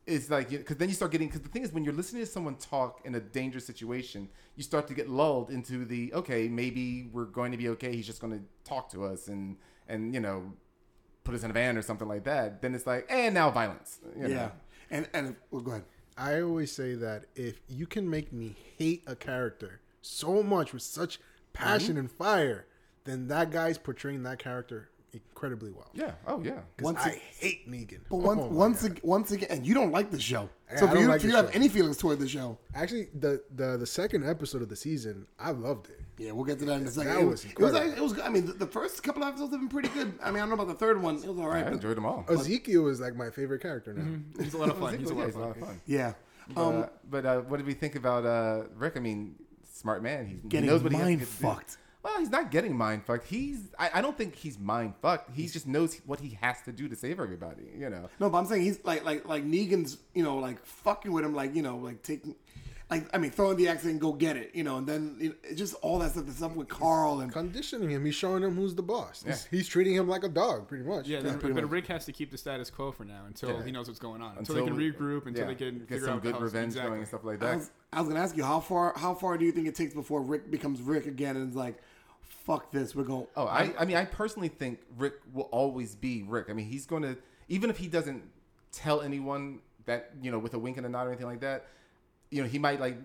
is like because then you start getting because the thing is when you're listening to someone talk in a dangerous situation, you start to get lulled into the okay, maybe we're going to be okay. He's just going to talk to us and and you know put us in a van or something like that. Then it's like and now violence. You know? yeah. And and well, go ahead. I always say that if you can make me hate a character so much with such mm-hmm. passion and fire, then that guy's portraying that character incredibly well. Yeah. Oh yeah. 'Cause Once I hate Negan. But once Oh once ag- once again, and you don't like the show. Yeah, so I you, like if you have show. any feelings toward the show, actually the, the the second episode of the season, I loved it. yeah, we'll get to that in a second. That it, was it was it was. I mean, the, the first couple of episodes have been pretty good. I mean, I don't know about the third one. It was all right. I but- enjoyed them all. Ezekiel is like my favorite character now. (laughs) He's a lot of fun. He's a lot Yeah, of fun. fun. yeah. But, Um, uh, but uh, what did we think about uh, Rick? I mean, smart man. He, he Getting knows what he has to mind get do. Fucked. Well, he's not getting mind fucked. He's. I, I don't think he's mind fucked. He just knows what he has to do to save everybody. You know. No, but I'm saying he's like like like Negan's, you know, like fucking with him, like you know, like taking, like I mean, throwing the axe and go get it, you know, and then you know, just all that stuff. The stuff with Carl and Conditioning him, he's showing him who's the boss. He's, Yeah. he's treating him like a dog, pretty much. Yeah, then, pretty but much. Rick has to keep the status quo for now until Yeah. he knows what's going on. Until, they can regroup, until yeah, they can get some out good revenge exactly. going and stuff like I that. was, I was gonna ask you how far how far do you think it takes before Rick becomes Rick again and is like, fuck this, we're going. Oh, I, I mean, I personally think Rick will always be Rick. I mean, he's going to, even if he doesn't tell anyone that, you know, with a wink and a nod or anything like that, you know, he might like,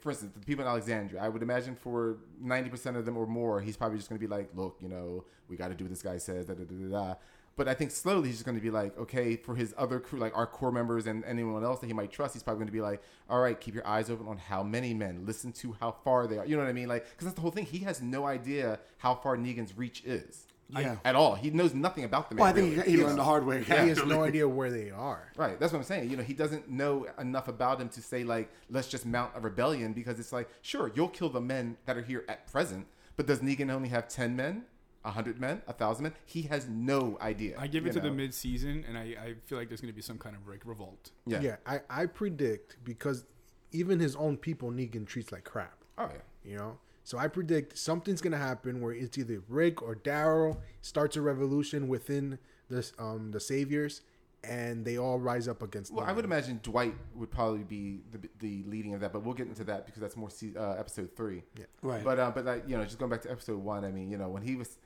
for instance, the people in Alexandria, I would imagine for 90% of them or more, he's probably just going to be like, look, you know, we got to do what this guy says, da da da da da. But I think slowly he's just going to be like, okay, for his other crew, like our core members and anyone else that he might trust, he's probably going to be like, all right, keep your eyes open on how many men, listen to how far they are. You know what I mean? Like, because that's the whole thing. He has no idea how far Negan's reach is Yeah. at all. He knows nothing about them. well, I think really. he, he learned the hard way. He has no idea where they are. Right, that's what I'm saying. You know, he doesn't know enough about them to say like, let's just mount a rebellion because it's like, sure, you'll kill the men that are here at present, but does Negan only have ten men, hundred men, a thousand men? He has no idea. I give it you to the know? mid-season, and I, I feel like there's going to be some kind of Rick revolt. Yeah. Yeah, I, I predict because even his own people Negan treats like crap. Oh yeah. You know? So I predict something's gonna happen where it's either Rick or Daryl starts a revolution within the um the saviors and they all rise up against Well, them. I would imagine Dwight would probably be the, the leading of that, but we'll get into that because that's more uh, episode three. Yeah. Right. But uh, but like you know, just going back to episode one, I mean, you know, when he was,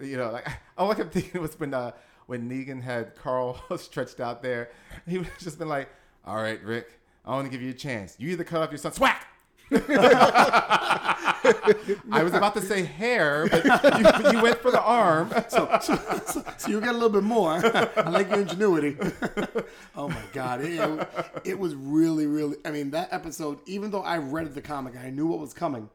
you know, like I (laughs) all I kept thinking was when uh, when Negan had Carl (laughs) stretched out there, he would just been like, "All right, Rick, I want to give you a chance. You either cut off your son, swack." (laughs) I was about to say hair, but you, you went for the arm. so, so, so you get a little bit more. I like your ingenuity. oh my god, it, it was really, really. I mean, that episode. Even though I read the comic, I knew what was coming.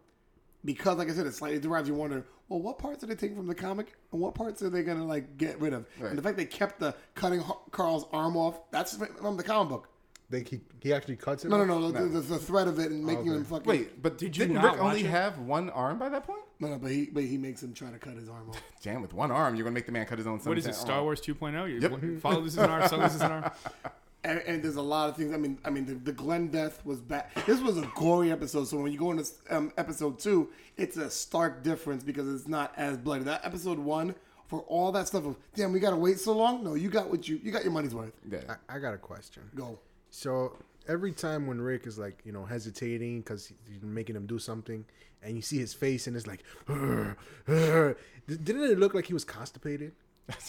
Because, like I said, it slightly derives you wonder. Well, what parts are they taking from the comic, and what parts are they gonna like get rid of? Right. And the fact they kept the cutting Carl's arm off—that's from the comic book. They, he, he actually cuts it. No, no, off? no, the, the, the threat of it and making him fucking. Wait, but Did you didn't not Rick only it? have one arm by that point? no, no, but he, but he makes him try to cut his arm off. (laughs) Damn, with one arm, you're gonna make the man cut his own. What is it, son's Star arm. Wars 2.0? You Yep. (laughs) follow this is an arm, so this is an arm. (laughs) And, and there's a lot of things. I mean, I mean, the, the Glenn death was bad. This was a gory episode. So when you go into um, episode two, it's a stark difference because it's not as bloody. That episode one, for all that stuff of damn, we gotta wait so long. No, you got what you you got your money's worth. Yeah. I, I got a question. Go. So every time when Rick is like, you know, hesitating because he's making him do something, and you see his face and it's like, "Ugh, ugh," didn't it look like he was constipated?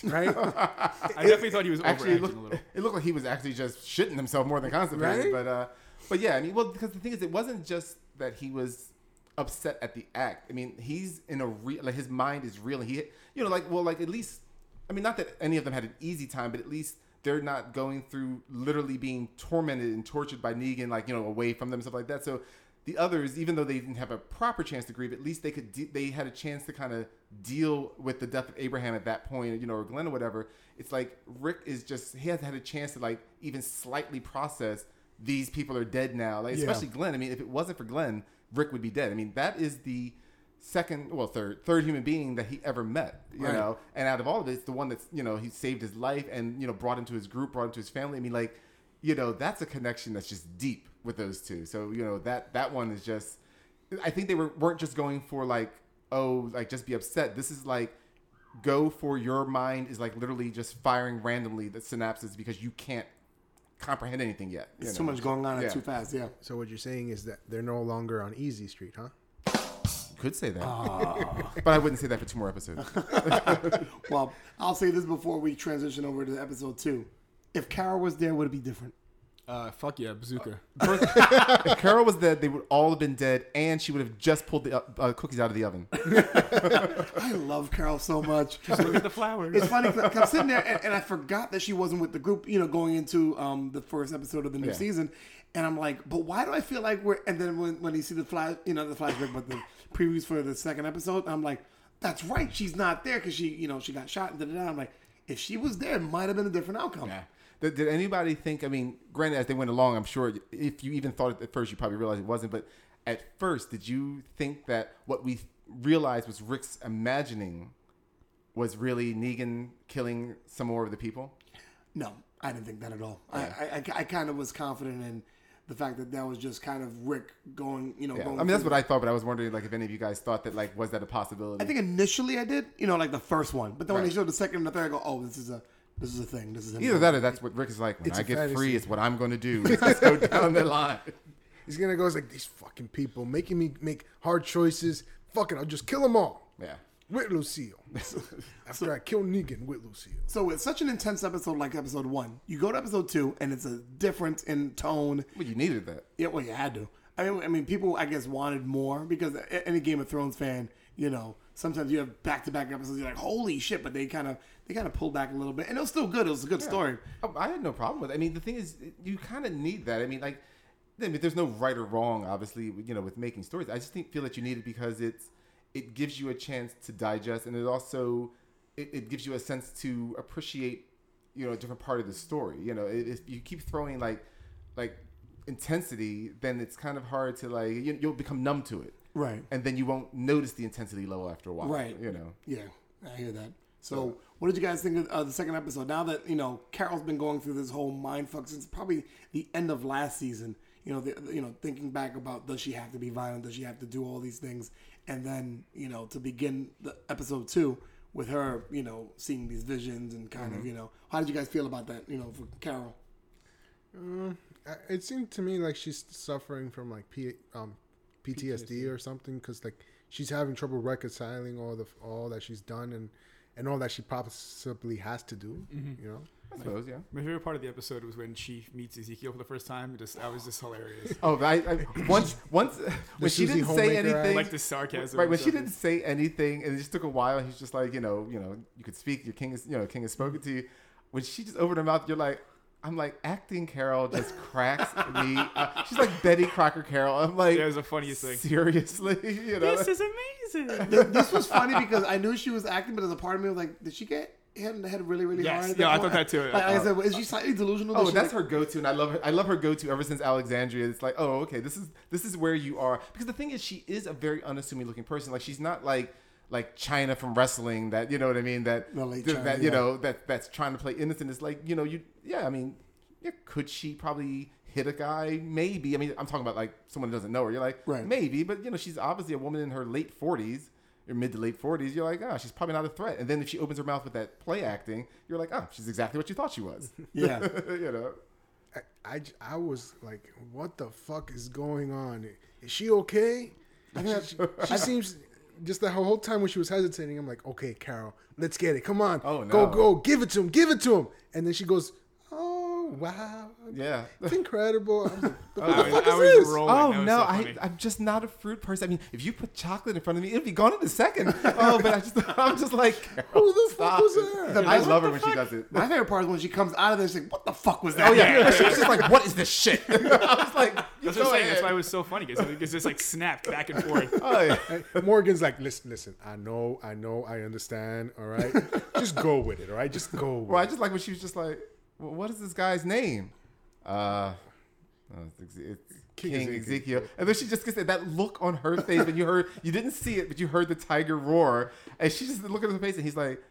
Right? (laughs) I definitely thought he was actually, it looked, a little. it looked like he was actually just shitting himself more than constipated. Right? But uh, but yeah, I mean, well, because the thing is, it wasn't just that he was upset at the act. I mean, he's in a real like his mind is real. He you know like well like at least I mean not that any of them had an easy time, but at least they're not going through literally being tormented and tortured by Negan like you know away from them stuff like that. So the others, even though they didn't have a proper chance to grieve, at least they could. De- they had a chance to kind of deal with the death of Abraham at that point, you know, or Glenn or whatever. It's like Rick is just he has had a chance to like even slightly process these people are dead now. Like Yeah. especially Glenn. I mean, if it wasn't for Glenn, Rick would be dead. I mean, that is the second, well, third, third human being that he ever met. You Right. know, and out of all of it, it's the one that's you know he saved his life and you know brought into his group, brought into his family. I mean, like you know that's a connection that's just deep with those two. So you know that that one is just. I think they were weren't just going for like oh like just be upset. This is like go for your mind is like literally just firing randomly the synapses because you can't comprehend anything yet. you It's know? too much going on and Yeah. too fast. Yeah. So what you're saying is that they're no longer on Easy Street, huh? Could say that, Ah. but I wouldn't say that for two more episodes. (laughs) Well, I'll say this before we transition over to episode two. If Carol was there, would it be different? Uh, fuck yeah, bazooka. (laughs) First, if Carol was dead, they would all have been dead, and she would have just pulled the uh, cookies out of the oven. (laughs) I love Carol so much. Look at the flowers. It's funny 'cause I'm sitting there and, and I forgot that she wasn't with the group, you know, going into um, the first episode of the new Yeah. season. And I'm like, but why do I feel like we're? And then when, when you see the flash, you know, the flashback, but the previews for the second episode, I'm like, that's right, she's not there because she, you know, she got shot. And da, da, da. I'm like, if she was there, it might have been a different outcome. Yeah. Did, did anybody think? I mean, granted, as they went along, I'm sure if you even thought it at first, you probably realized it wasn't. But at first, did you think that what we realized was Rick's imagining was really Negan killing some more of the people? No, I didn't think that at all. I, I, I, I kind of was confident in the fact that that was just kind of Rick going, you know, Yeah. I mean, that's what I thought, but I was wondering, like, if any of you guys thought that, like, was that a possibility? I think initially I did, you know, like the first one, but then when they showed the second and the third, I go, oh, this is a, this is a thing. This is a Either that or that's what Rick is like. When It's I a get fantasy. free, it's what I'm going to do. (laughs) Let's go down the line. (laughs) He's gonna go it's like these fucking people making me make hard choices. Fucking, I'll just kill them all Yeah. with Lucille. (laughs) After I kill Negan with Lucille. So with such an intense episode like episode one, you go to episode two, and it's a difference in tone. Well, you needed that. Yeah, well, you had to. I mean, I mean, people, I guess, wanted more because any Game of Thrones fan, you know, sometimes you have back to back episodes. You're like, holy shit! But they kind of, they kind of pulled back a little bit, and it was still good. It was a good story. Oh, I had no problem with it. I mean, the thing is, you kind of need that. I mean, like, I mean, there's no right or wrong, obviously, you know, with making stories. I just think feel that you need it because it's it gives you a chance to digest, and it also it, it gives you a sense to appreciate, you know, a different part of the story. You know, if you keep throwing like like intensity, then it's kind of hard to like you, you'll become numb to it, Right. and then you won't notice the intensity level after a while. Right. You know. Yeah, I hear that. So, what did you guys think of uh, the second episode? Now that you know Carol's been going through this whole mind fuck since probably the end of last season. You know, the, you know, thinking back about does she have to be violent? Does she have to do all these things? And then you know to begin the episode two with her, you know, seeing these visions and kind of, you know, how did you guys feel about that? You know, for Carol. I- It seemed to me like she's suffering from like P, um, PTSD, or something because like she's having trouble reconciling all the all that she's done and and all that she possibly has to do. Mm-hmm. You know, I suppose, yeah. My favorite part of the episode was when she meets Ezekiel for the first time. Just that was just hilarious. Oh, I, I once (laughs) once when she didn't say Homemaker anything, like the sarcasm. right when she didn't say anything, and it just took a while. He's just like, you know, you know, you could speak. Your king is, you know, king has spoken to you. When she just opened her mouth, you're like, I'm like, acting Carol just cracks me. Uh, she's like Betty Crocker Carol. I'm like, Yeah, it was the funniest thing. Seriously, (laughs) you know, This is amazing. (laughs) this was funny because I knew she was acting, but as a part of me was like, did she get hit in the head really, really Yes. hard? at Yeah, I point? thought that too. Like, like I said, is she slightly delusional? Oh, Does she, that's like- her go-to, and I love her. I love her go-to ever since Alexandria. It's like, oh, okay, this is this is where you are. Because the thing is, she is a very unassuming looking person. Like she's not like like Chyna from wrestling. That you know what I mean. That that, Chyna, that, you yeah. know that that's trying to play innocent. It's like you know you yeah. I mean, yeah, could she probably hit a guy? Maybe. I mean, I'm talking about like someone who doesn't know her. You're like, Right. maybe, but you know, she's obviously a woman in her late 40s. Or mid to late 40s, you're like, ah, she's probably not a threat. And then if she opens her mouth with that play acting, you're like, ah, she's exactly what you thought she was. (laughs) yeah. (laughs) you know. I I was like, what the fuck is going on? Is she okay? (laughs) She, she- she seems just the whole time when she was hesitating. I'm like, okay, Carol, let's get it. Come on, Oh, go no. go, give it to him, give it to him. And then she goes, wow, Yeah. it's incredible. I was like, (laughs) the I fuck I is this? rolling. Oh was no, so I, funny. I'm just not a fruit person. I mean, if you put chocolate in front of me, it'd be gone in a second. Oh, but I just, (laughs) I'm just like, Who the fuck was that? I love her when she does it. My favorite part is when she comes out of there. She's like, "What the fuck was that?" Oh yeah, she was just like, "What is this shit?" (laughs) I was like, That's "Go what I'm saying. That's why it was so funny because it's just like snapped back and forth. Oh yeah. And Morgan's like, listen, listen. I know, I know, I understand. All right, just go with it. All right, just go. With Well, I it. just like when she was just like, well, "What is this guy's name?" Uh, oh, it's, it's King King, Ezekiel. Ezekiel. and then she just gets that- that look on her face when you heard, you didn't see it, but you heard the tiger roar, and she just looked at her face, and he's like,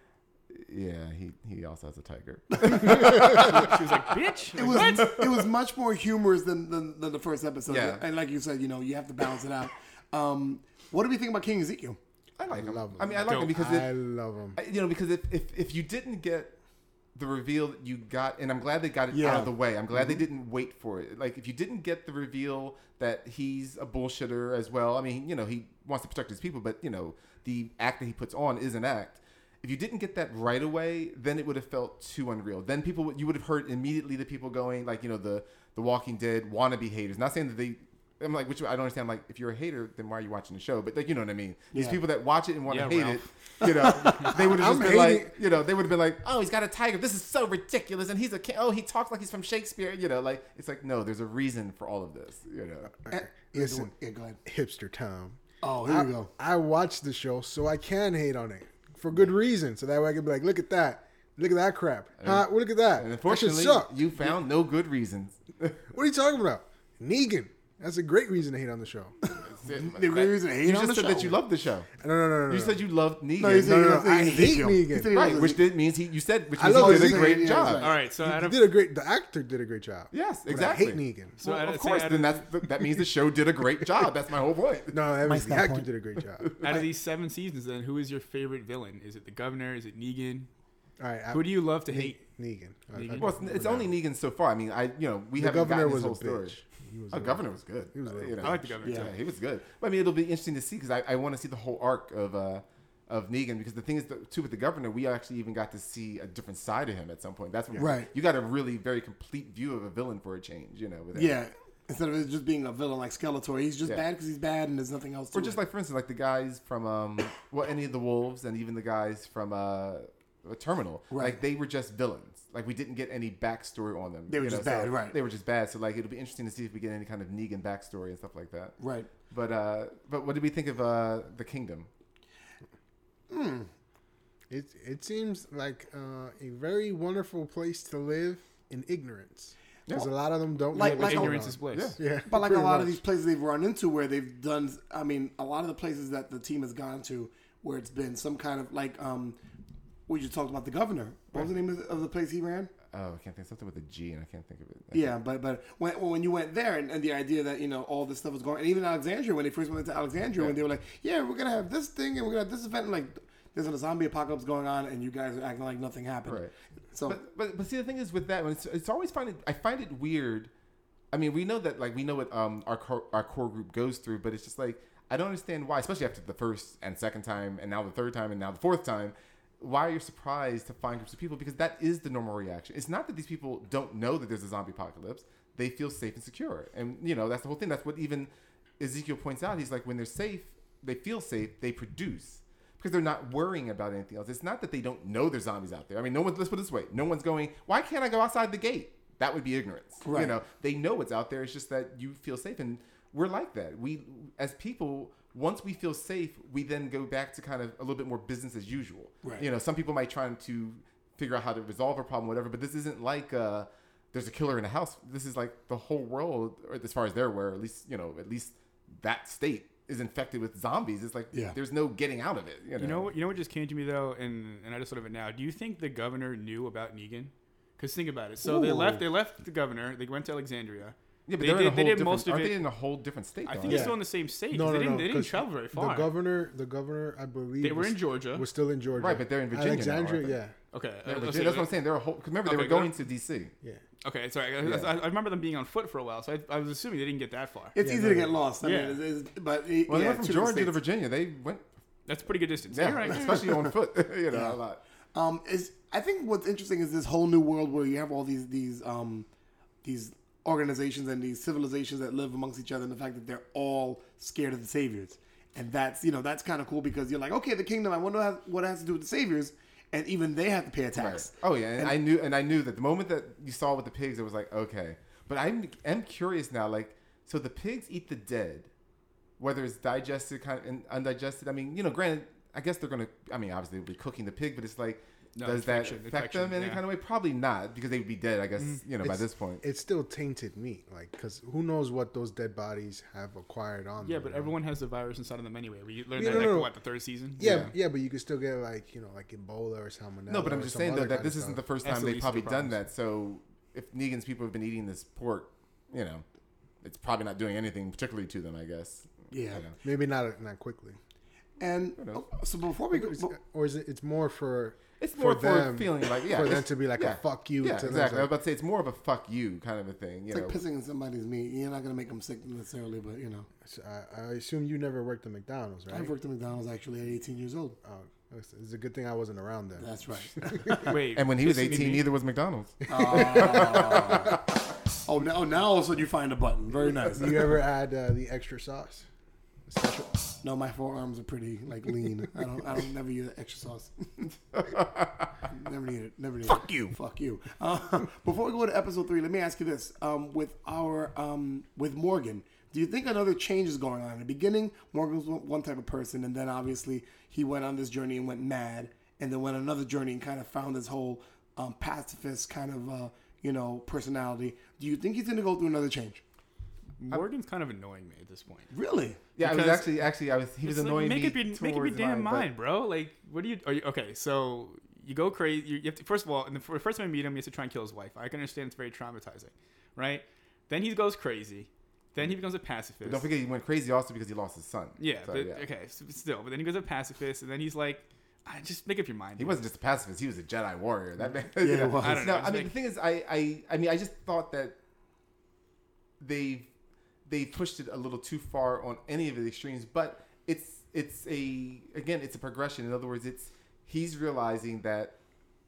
"Yeah, he he also has a tiger." (laughs) She was like, "Bitch." It was it was much more humorous than, than, than the first episode. Yeah. And like you said, you know, you have to balance it out. Um, what do we think about King Ezekiel? I like him. love him. I mean, I like him Dope. because I love him. You know because if, if if you didn't get the reveal that you got and i'm glad they got it Yeah. out of the way. I'm glad they mm-hmm. didn't wait for it. Like if you didn't get the reveal that he's a bullshitter as well i mean you know he wants to protect his people but you know the act that he puts on is an act. If you didn't get that right away then it would have felt too unreal. Then people would- you would have heard immediately the people going like you know the the walking dead wannabe haters. Not saying that they I'm like, which I don't understand. Like, if you're a hater, then why are you watching the show? But like, you know what I mean. These Yeah. people that watch it and want to hate Ralph. it, (laughs) you know, they would have (laughs) I'm just been hating- like, you know, they would have been like, oh, he's got a tiger. This is so ridiculous, and he's a king. Oh, he talks like he's from Shakespeare. You know, like it's like no, there's a reason for all of this. You know, Eh, Listen. yeah, go ahead. Hipster Tom. Oh, here I, we go. I watched the show so I can hate on it for good reason. So that way I can be like, look at that. Look at that crap. Huh? Look at that. and That should unfortunately, suck. you found no good reasons. What are you talking about? Negan. That's a great reason to hate on the show. (laughs) The reason to hate you on just the said that you loved the show. No, no, no, no. You no. said you loved Negan. No, he said No, he no, no, I hate Ezekiel. Negan. Said he right, which Ezekiel. did, means he. You said which I means love he did a Ezekiel. great Yeah, job. that's All right, so he out of did a great. The actor did a great job. Yes, But exactly. I hate Negan. So Well, I'd of course, out then of- that's that means the show did a great job. That's my whole point. No, that was, the actor point. did a great job. (laughs) out of these seven seasons, then who is your favorite villain? Is it the governor? Is it Negan? All right, Who do you love to hate? Negan. Negan. Well, it's, it's only Negan so far. I mean, I you know we haven't governor gotten his was a whole story. He was Oh, a- governor was good. He was a- you know. I like the governor Yeah, too. he was good. But, I mean, it'll be interesting to see because I, I want to see the whole arc of uh, of Negan because the thing is that, too with the governor, we actually even got to see a different side of him at some point. That's when Right. You got a really very complete view of a villain for a change. You know, with. Yeah. Instead of it just being a villain like Skeletor, he's just Yeah. bad because he's bad and there's nothing else to Or just it. like, for instance, like the guys from um, well, any of the wolves, and even the guys from uh, Terminus, Right. like they were just villains. Like we didn't get any backstory on them. They were you just so bad, right. They were just bad. So like it'll be interesting to see if we get any kind of Negan backstory and stuff like that. Right. But uh, but what did we think of uh, the Kingdom? It it seems like uh, a very wonderful place to live in ignorance because a lot of them don't Like- like Ignorance is bliss. Yeah, (laughs) But like a pretty lot of these places they've run into where they've done, I mean, a lot of the places that the team has gone to where it's been some kind of like, um, we just talked about the governor. What was the name of the, of the place he ran? Oh, I can't think something with a G, and I can't think of it. Yeah, but but when when you went there and, and the idea that you know all this stuff was going, and even Alexandria when they first went into Alexandria, when they were like, yeah, we're gonna have this thing and we're gonna have this event, and like there's a zombie apocalypse going on, and you guys are acting like nothing happened. Right. So But, but but see the thing is with that one, it's, it's always find it. I find it weird. I mean, we know that like we know what um our core, our core group goes through, but it's just like I don't understand why, especially after the first and second time, and now the third time, and now the fourth time. Why are you surprised to find groups of people? Because that is the normal reaction. It's not that these people don't know that there's a zombie apocalypse; they feel safe and secure, and you know that's the whole thing. That's what even Ezekiel points out. He's like, when they're safe, they feel safe, they produce because they're not worrying about anything else. It's not that they don't know there's zombies out there. I mean, no one's, let's put it this way. No one's going, why can't I go outside the gate? That would be ignorance. You know, they know what's out there. It's just that you feel safe. And we're like that. We, as people, once we feel safe, we then go back to kind of a little bit more business as usual. Right. You know, some people might try to figure out how to resolve a problem, whatever, but this isn't like, uh, there's a killer in a house. This is like the whole world, or as far as they're aware, at least, you know, at least that state is infected with zombies. It's like Yeah. there's no getting out of it. You know, You know what? You know what just came to me though, and and I just thought of it now. Do you think the governor knew about Negan? Because think about it. So they left. They left the governor. They went to Alexandria. Yeah, but they they're did, in a they did most of aren't it. they in a whole different state? I though, think aren't they're still in the same state. No, no, they didn't, no. they didn't 'cause travel very far. The governor, the governor, I believe, They were was- in Georgia. We're still in Georgia. Right, but they're in Virginia Alexandria, aren't yeah, Okay, Yeah, uh, that's see. what I'm saying. They're a whole. 'cause Remember, they were going to DC. yeah. Okay, sorry. I, Yeah. I, I remember them being on foot for a while, so I, I was assuming they didn't get that far. it's Yeah, easy no, to get lost. I Yeah. mean, it's, it's, but it, Well, they went from two Georgia to. Virginia. They went, That's a pretty good distance. yeah, right. especially on foot. (laughs) you know, a lot. Um, is I think what's interesting is this whole new world where you have all these these um these organizations and these civilizations that live amongst each other, and the fact that they're all scared of the saviors, and that's you know that's kind of cool because you're like, okay, the kingdom. I wonder what it has to do with the saviors, and even they have to pay a tax. Oh yeah, and, I knew, and I knew that the moment that you saw with the pigs, it was like okay. But I'm am curious now, like, so the pigs eat the dead, whether it's digested, kind of and undigested. I mean, you know, granted, I guess they're gonna. I mean, obviously they'll be cooking the pig, but it's like, No, does that infection- affect them infection, in any kind of way? Probably not, because they would be dead. I guess mm. you know by It's- this point. it's still tainted meat, like because who knows what those dead bodies have acquired on them. Yeah, them. but you know? everyone has the virus inside of them anyway. We learned Yeah, that no, like no. what the third season. Yeah, Yeah. yeah, but you could still get like you know like Ebola or salmonella. No, but I'm or just some saying though other that kind this of isn't the stuff. first That's time the they've least probably the done that. So if Negan's people have been eating this pork, you know, it's probably not doing anything particularly to them. I guess. Yeah. You know. maybe not not quickly. And so before we go, or is it? It's more for It's more for, them feeling like yeah, for them to be like yeah, a fuck you. Yeah, to them. exactly. I was about to say it's more of a fuck you kind of a thing. You it's know, like pissing in somebody's meat. You're not gonna make them sick necessarily, but you know, so I, I assume you never worked at McDonald's, right? I've worked at McDonald's actually at 18 years old. Oh, it's, it's a good thing I wasn't around then. That's right. (laughs) Wait, and when he was 18, neither was McDonald's. (laughs) oh, now, now all of a sudden you find a button. Very nice. You ever add uh, the extra sauce? The Special. No, my forearms are pretty like lean. I don't. I don't never use extra sauce. (laughs) never need it. Never need Fuck it. you. Fuck you. Uh, (laughs) before we go to episode three, let me ask you this: um, with our um, with Morgan, do you think another change is going on? In the beginning, Morgan was one one type of person, and then obviously he went on this journey and went mad, and then went another journey and kind of found this whole um, pacifist kind of uh, you know personality. Do you think he's going to go through another change? Morgan's kind of annoying me at this point. Really? Yeah, I was actually actually I was he was It's like, annoying make me up your, make up your damn mine, but- mind, bro. Like, what do you? Are you okay? So you go crazy. You, you have to, first of all, in the first time I meet him, he has to try and kill his wife. I can understand it's very traumatizing, right? Then he goes crazy. Then he becomes a pacifist. But don't forget he went crazy also because he lost his son. Yeah, So, but okay, s still. But then he goes a pacifist, and then he's like, I just make up your mind. He dude." wasn't just a pacifist; he was a Jedi warrior. That man, Yeah, you (laughs) know. was. I don't No, I mean like- the thing is, I, I, I mean, I just thought that they they pushed it a little too far on any of the extremes. But it's it's a again, it's a progression. In other words, it's he's realizing that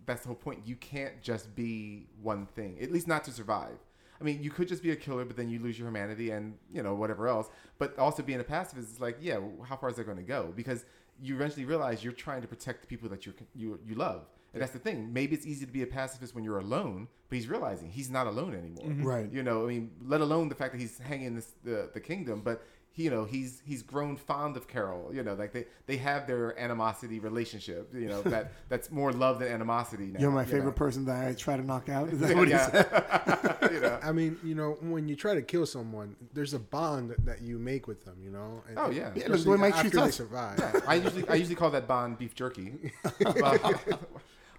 that's the whole point. You can't just be one thing, at least not to survive. I mean, you could just be a killer, but then you lose your humanity and you know whatever else. But also being a pacifist is like, yeah, how far is that going to go? Because you eventually realize you're trying to protect the people that you you you love, and that's the thing. Maybe it's easy to be a pacifist when you're alone, but he's realizing he's not alone anymore. Mm-hmm. Right. You know, I mean, let alone the fact that he's hanging this the the kingdom, but he, you know, he's he's grown fond of Carol. You know, like they they have their animosity relationship. You know, that (laughs) that's more love than animosity. Now, You're my you favorite know? person that I try to knock out. Is that what he Yeah. said? (laughs) you know. I mean, you know, when you try to kill someone, there's a bond that you make with them. You know. And- Oh, yeah. Yeah, that's the way Mike after treats they us. survive. Yeah, I usually I usually call that bond beef jerky. (laughs)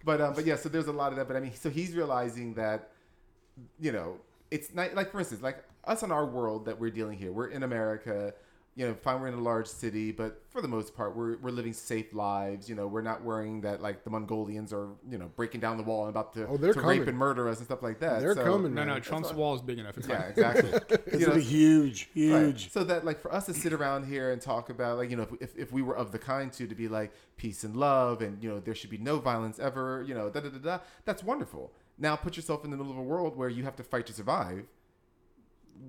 but um, but yeah, so there's a lot of that. But I mean, so he's realizing that you know it's not like for instance, like us in our world that we're dealing here. We're in America. You know, fine, we're in a large city, but for the most part, we're, we're living safe lives. You know, we're not worrying that like the Mongolians are you know breaking down the wall and about to, Oh, they're to rape and murder us and stuff like that. They're So- coming. No, no, man. Trump's wall is big enough. It's Yeah, exactly. (laughs) It's You gonna know, be huge, Right. huge. So that like for us to sit around here and talk about like you know if, if, if we were of the kind to to be like peace and love and you know there should be no violence ever you know da da da da that's wonderful. Now put yourself in the middle of a world where you have to fight to survive.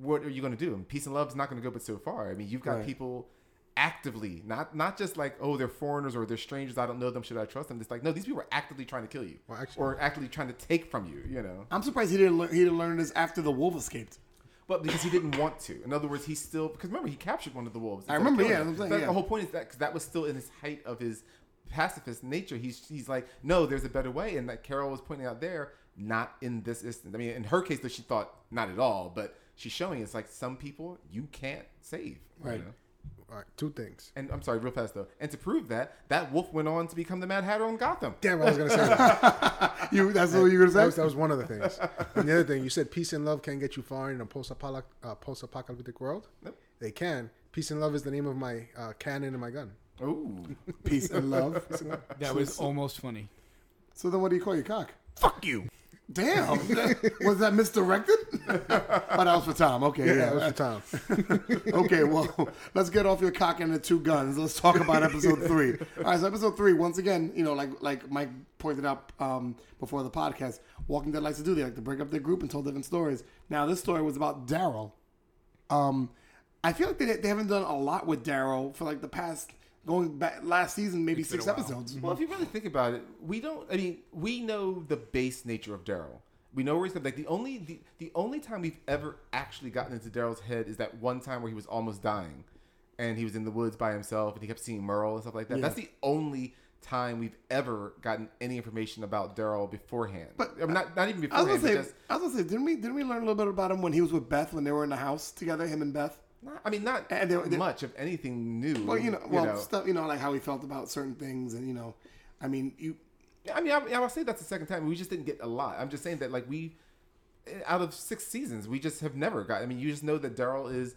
What are you going to do? And peace and love is not going to go but so far. I mean, you've got Right. people actively not not just like oh they're foreigners or they're strangers I don't know them should I trust them it's like no these people are actively trying to kill you Well, actually- or actively trying to take from you you know I'm surprised he didn't learn, he didn't learn this after the wolf escaped. But because he didn't want to. In other words, he still because remember he captured one of the wolves. I remember, killing yeah. I'm saying, yeah. The whole point is that because that was still in his height of his pacifist nature. He's he's like, no, there's a better way, and that Carol was pointing out there, not in this instance. I mean, in her case, though, she thought not at all, but she's showing it's like some people you can't save. you Right. know? All right, two things. And I'm sorry, real fast though. And to prove that, that wolf went on to become the Mad Hatter in Gotham. Damn, I was gonna say that. (laughs) You, that's what you were that, gonna was, say. that was one of the things. And the other thing, you said peace and love can get you far in a post-apocalyptic, uh, world. Nope. They can. Peace and love is the name of my uh, cannon and my gun. Ooh, Peace and love. (laughs) That was almost funny. So then, what do you call your cock? Fuck you. Damn, was that misdirected? (laughs) oh, that was for Tom. Okay, yeah. Yeah, that was for Tom. (laughs) okay, well, let's get off your cock and the two guns. Let's talk about episode (laughs) three. All right, so episode three, once again, you know, like like Mike pointed out um, before the podcast, Walking Dead likes to do. They like to break up their group and tell different stories. Now, this story was about Daryl. Um, I feel like they, they haven't done a lot with Daryl for like the past going back last season, maybe It's six episodes. Well, if you really think about it, we don't. I mean, we know the base nature of Daryl. We know where he's going. like the only the, the only time we've ever actually gotten into Daryl's head is that one time where he was almost dying, and he was in the woods by himself, and he kept seeing Merle and stuff like that. That's the only time we've ever gotten any information about Daryl beforehand. But- I mean, not not even I was beforehand. gonna say, just, I was gonna say, didn't we didn't we learn a little bit about him when he was with Beth when they were in the house together, him and Beth? Not, I mean, not And much of anything new. Well, you know, well, stuff, you know, like how he felt about certain things, and you know, I mean, you, I mean, I, I would say that's the second time. We just didn't get a lot. I'm just saying that, like, we, eh, out of six seasons, we just have never got. I mean, you just know that Daryl is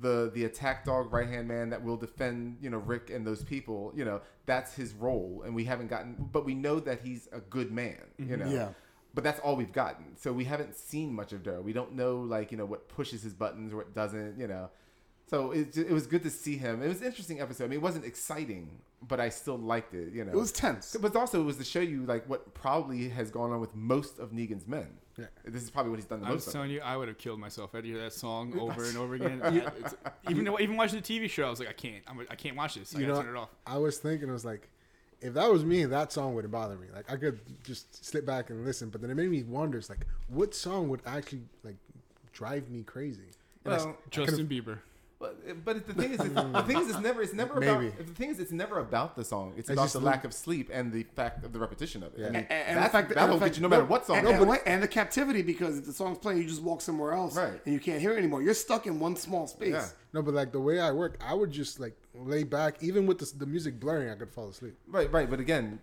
the the attack dog, right hand man that will defend, you know, Rick and those people. You know, that's his role, and we haven't gotten. But we know that he's a good man. You mm-hmm. know. Yeah. But that's all we've gotten. So we haven't seen much of Daryl. We don't know, like, you know, what pushes his buttons or what doesn't. You know. So it, it was good to see him. It was an interesting episode. I mean, it wasn't exciting, but I still liked it. You know, it was tense. but also, it was to show you like what probably has gone on with most of Negan's men. Yeah. This is probably what he's done the most. I was most. Of. telling you, I would have killed myself. I'd hear that song (laughs) over and over again. (laughs) It's- even though, even watching the TV show, I was like, I can't. I'm, I can't watch this. I You gotta know, turn it off. I was thinking, I was like, if that was me, that song wouldn't bother me. Like I could just sit back and listen. But then it made me wonder, it's like, what song would actually like drive me crazy? And I s- Well, Justin Bieber. But, eh, but the thing is, it's, (laughs) the thing is, it's never, it's never about. The thing is, it's never about the song. It's I about the look- lack of sleep and the fact of the repetition of it. I mean, And, and that's, the fact that, that'll get you no matter what song. And, it and, is. and the captivity because if the song's playing, you just walk somewhere else, Right. And you can't hear it anymore. You're stuck in one small space. Yeah. no, but like the way I work, I would just like lay back, even with the, the music blaring, I could fall asleep. Right, right. But again,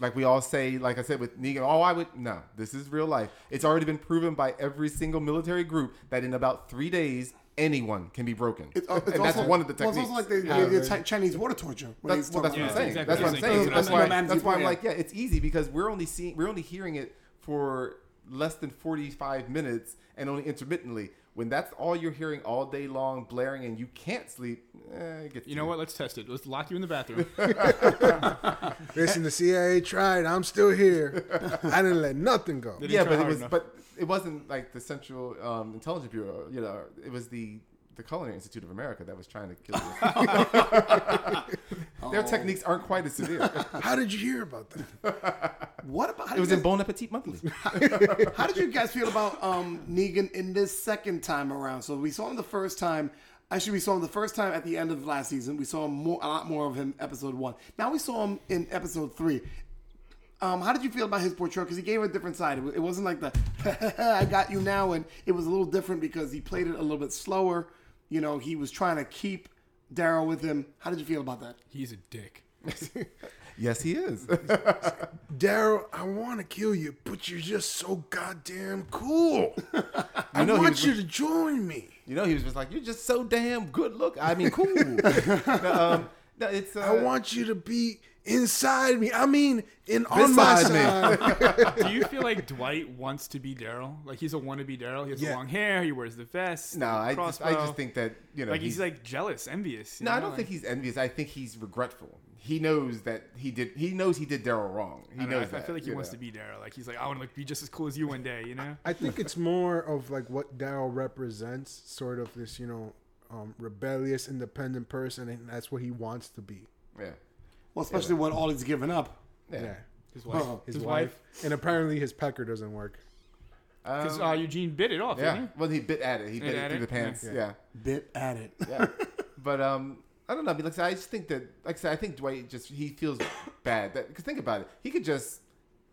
like we all say, like I said with Negan, oh, I would no. This is real life. It's already been proven by every single military group that in about three days, anyone can be broken. It's, uh, it's and that's also, one of the well, it's also like the, Yeah, the, the very- Chi- Chinese water torture. when That's, well, talk that's what I'm saying. exactly. That's what I'm saying. That's That's why. what I'm That's why I'm saying. like, yeah, it's easy because we're only seeing, we're only hearing it for less than 45 minutes and only intermittently. When that's all you're hearing all day long, blaring, and you can't sleep, eh, gets You know what? Let's test it. Let's lock you in the bathroom. (laughs) (laughs) Listen, the CIA tried. I'm still here. I didn't let nothing go. Yeah, but it was, enough. but it wasn't like the Central um, Intelligence Bureau. You know, it was the the Culinary Institute of America that was trying to kill you. (laughs) Their techniques aren't quite as severe. (laughs) How did you hear about that? What about? How It was you in Bon Appetit Monthly. guys- (laughs) How did you guys feel about um, Negan in this second time around? So we saw him the first time. Actually, we saw him the first time at the end of last season. We saw more, a lot more of him episode one. Now we saw him in episode three. Um, how did you feel about his portrayal? Because he gave a different side. It wasn't like the "I got you now," and it was a little different because he played it a little bit slower. You know, he was trying to keep Daryl with him. How did you feel about that? He's a dick. (laughs) yes, he is. (laughs) Daryl, I want to kill you, but you're just so goddamn cool. (laughs) I know he want was- you to join me. you know, he was just like, "You're just so damn good look." I mean, cool. no, um, no, it's. Uh, I want you to be inside me. I mean, in on my side. (laughs) Do you feel like Dwight wants to be Daryl? Like he's a wannabe Daryl. He has Yeah. long hair. He wears the vest. No, the I just, I just think that you know, like he's, like jealous, envious. you No, I don't Like, think he's envious. I think he's regretful. He knows that he did. He knows he did Daryl wrong. He I, don't know, knows I, that. I feel like he wants know. to be Daryl. Like he's like, I want to like, be just as cool as you one day. You know? I think it's more of like what Daryl represents, sort of this, you know, um, rebellious, independent person, and that's what he wants to be. Yeah. Well, especially what all he's given up. Yeah. Yeah. His wife. Oh, His, His wife. wife. And apparently his pecker doesn't work. Because Um, uh, Eugene bit it off. yeah. Didn't Well, he bit at it. He bit, it at through it? the pants. Yeah. Yeah. Bit at it. Yeah. but um, I don't know. I mean, like I said, I just think that, like I said, I think Dwight just he feels bad. That because think about it, he could just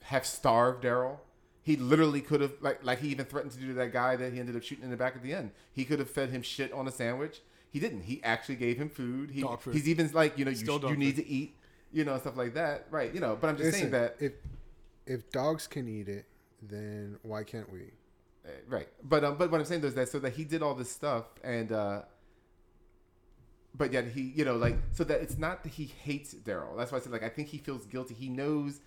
have starved Daryl. He literally could have like like he even threatened to do to that guy that he ended up shooting in the back at the end. He could have fed him shit on a sandwich. He didn't. He actually gave him food. He, Dog food. He's even like you know you, Still sh- dog you need to eat. You know stuff like that. Right. You know. But I'm just saying that. if if dogs can eat it, then why can't we? Uh, right but um but what i'm saying though is that so that he did all this stuff and uh but yet he you know like so that it's not that he hates daryl that's why i said like i think he feels guilty he knows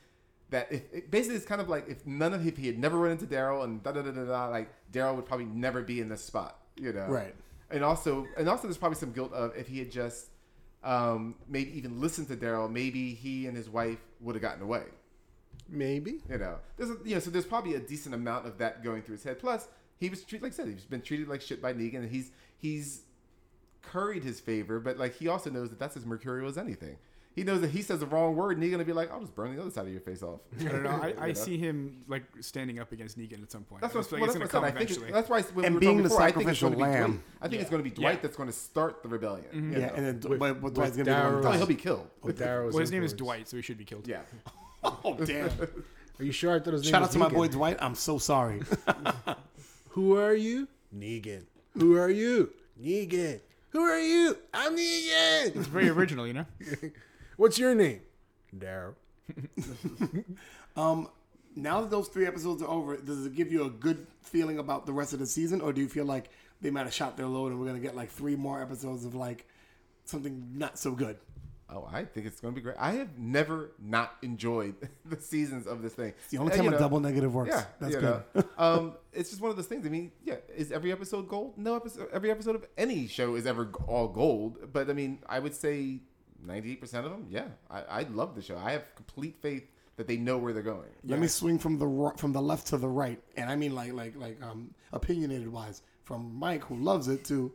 that if it, basically it's kind of like if none of if he had never run into Daryl and da da da da da, like Daryl would probably never be in this spot, you know. Right. And also, and also, there's probably some guilt of if he had just um, maybe even listened to Daryl, maybe he and his wife would have gotten away. Maybe. You know, there's a, you know, so there's probably a decent amount of that going through his head. Plus, he was treated like I said, he's been treated like shit by Negan, and he's he's curried his favor, but like he also knows that that's as mercurial as anything. He knows that he says the wrong word, and Negan will be like, "I'll just burn the other side of your face off." I don't know. I, I (laughs) You see him like standing up against Negan at some point. That's I what, just feel well, that's what gonna I come I think eventually. it- that's why when And we being talking the before, I think it's going to be sacrificial Dwight. lamb. I think it's going to be Yeah. Dwight that's going to start the rebellion. you Yeah, know? and then With- but, but Dwight's gonna be the one oh, he'll be killed. With (laughs) Darrow's Well, his name is. Dwight, so he should be killed. Yeah. (laughs) Oh damn! Are you sure? I thought his name Shout was out to my Negan. boy Dwight. I'm so sorry. Who are you? Negan. Who are you? Negan. Who are you? I'm Negan. It's very original, you know. What's your name? Daryl. (laughs) Um, now that those three episodes are over, does it give you a good feeling about the rest of the season, or do you feel like they might have shot their load and we're gonna get like three more episodes of like something not so good? Oh, I think it's going to be great. I have never not enjoyed (laughs) the seasons of this thing. It's the only And, time you a know, double negative works. Yeah, That's good. (laughs) um, it's just one of those things. I mean, yeah, is every episode gold? No episode. Every episode of any show is ever all gold. But I mean, I would say ninety-eight percent of them. Yeah, I, I love the show. I have complete faith that they know where they're going. Let me swing from the ro- from the left to the right, and I mean like like like um opinionated wise, from Mike who loves it to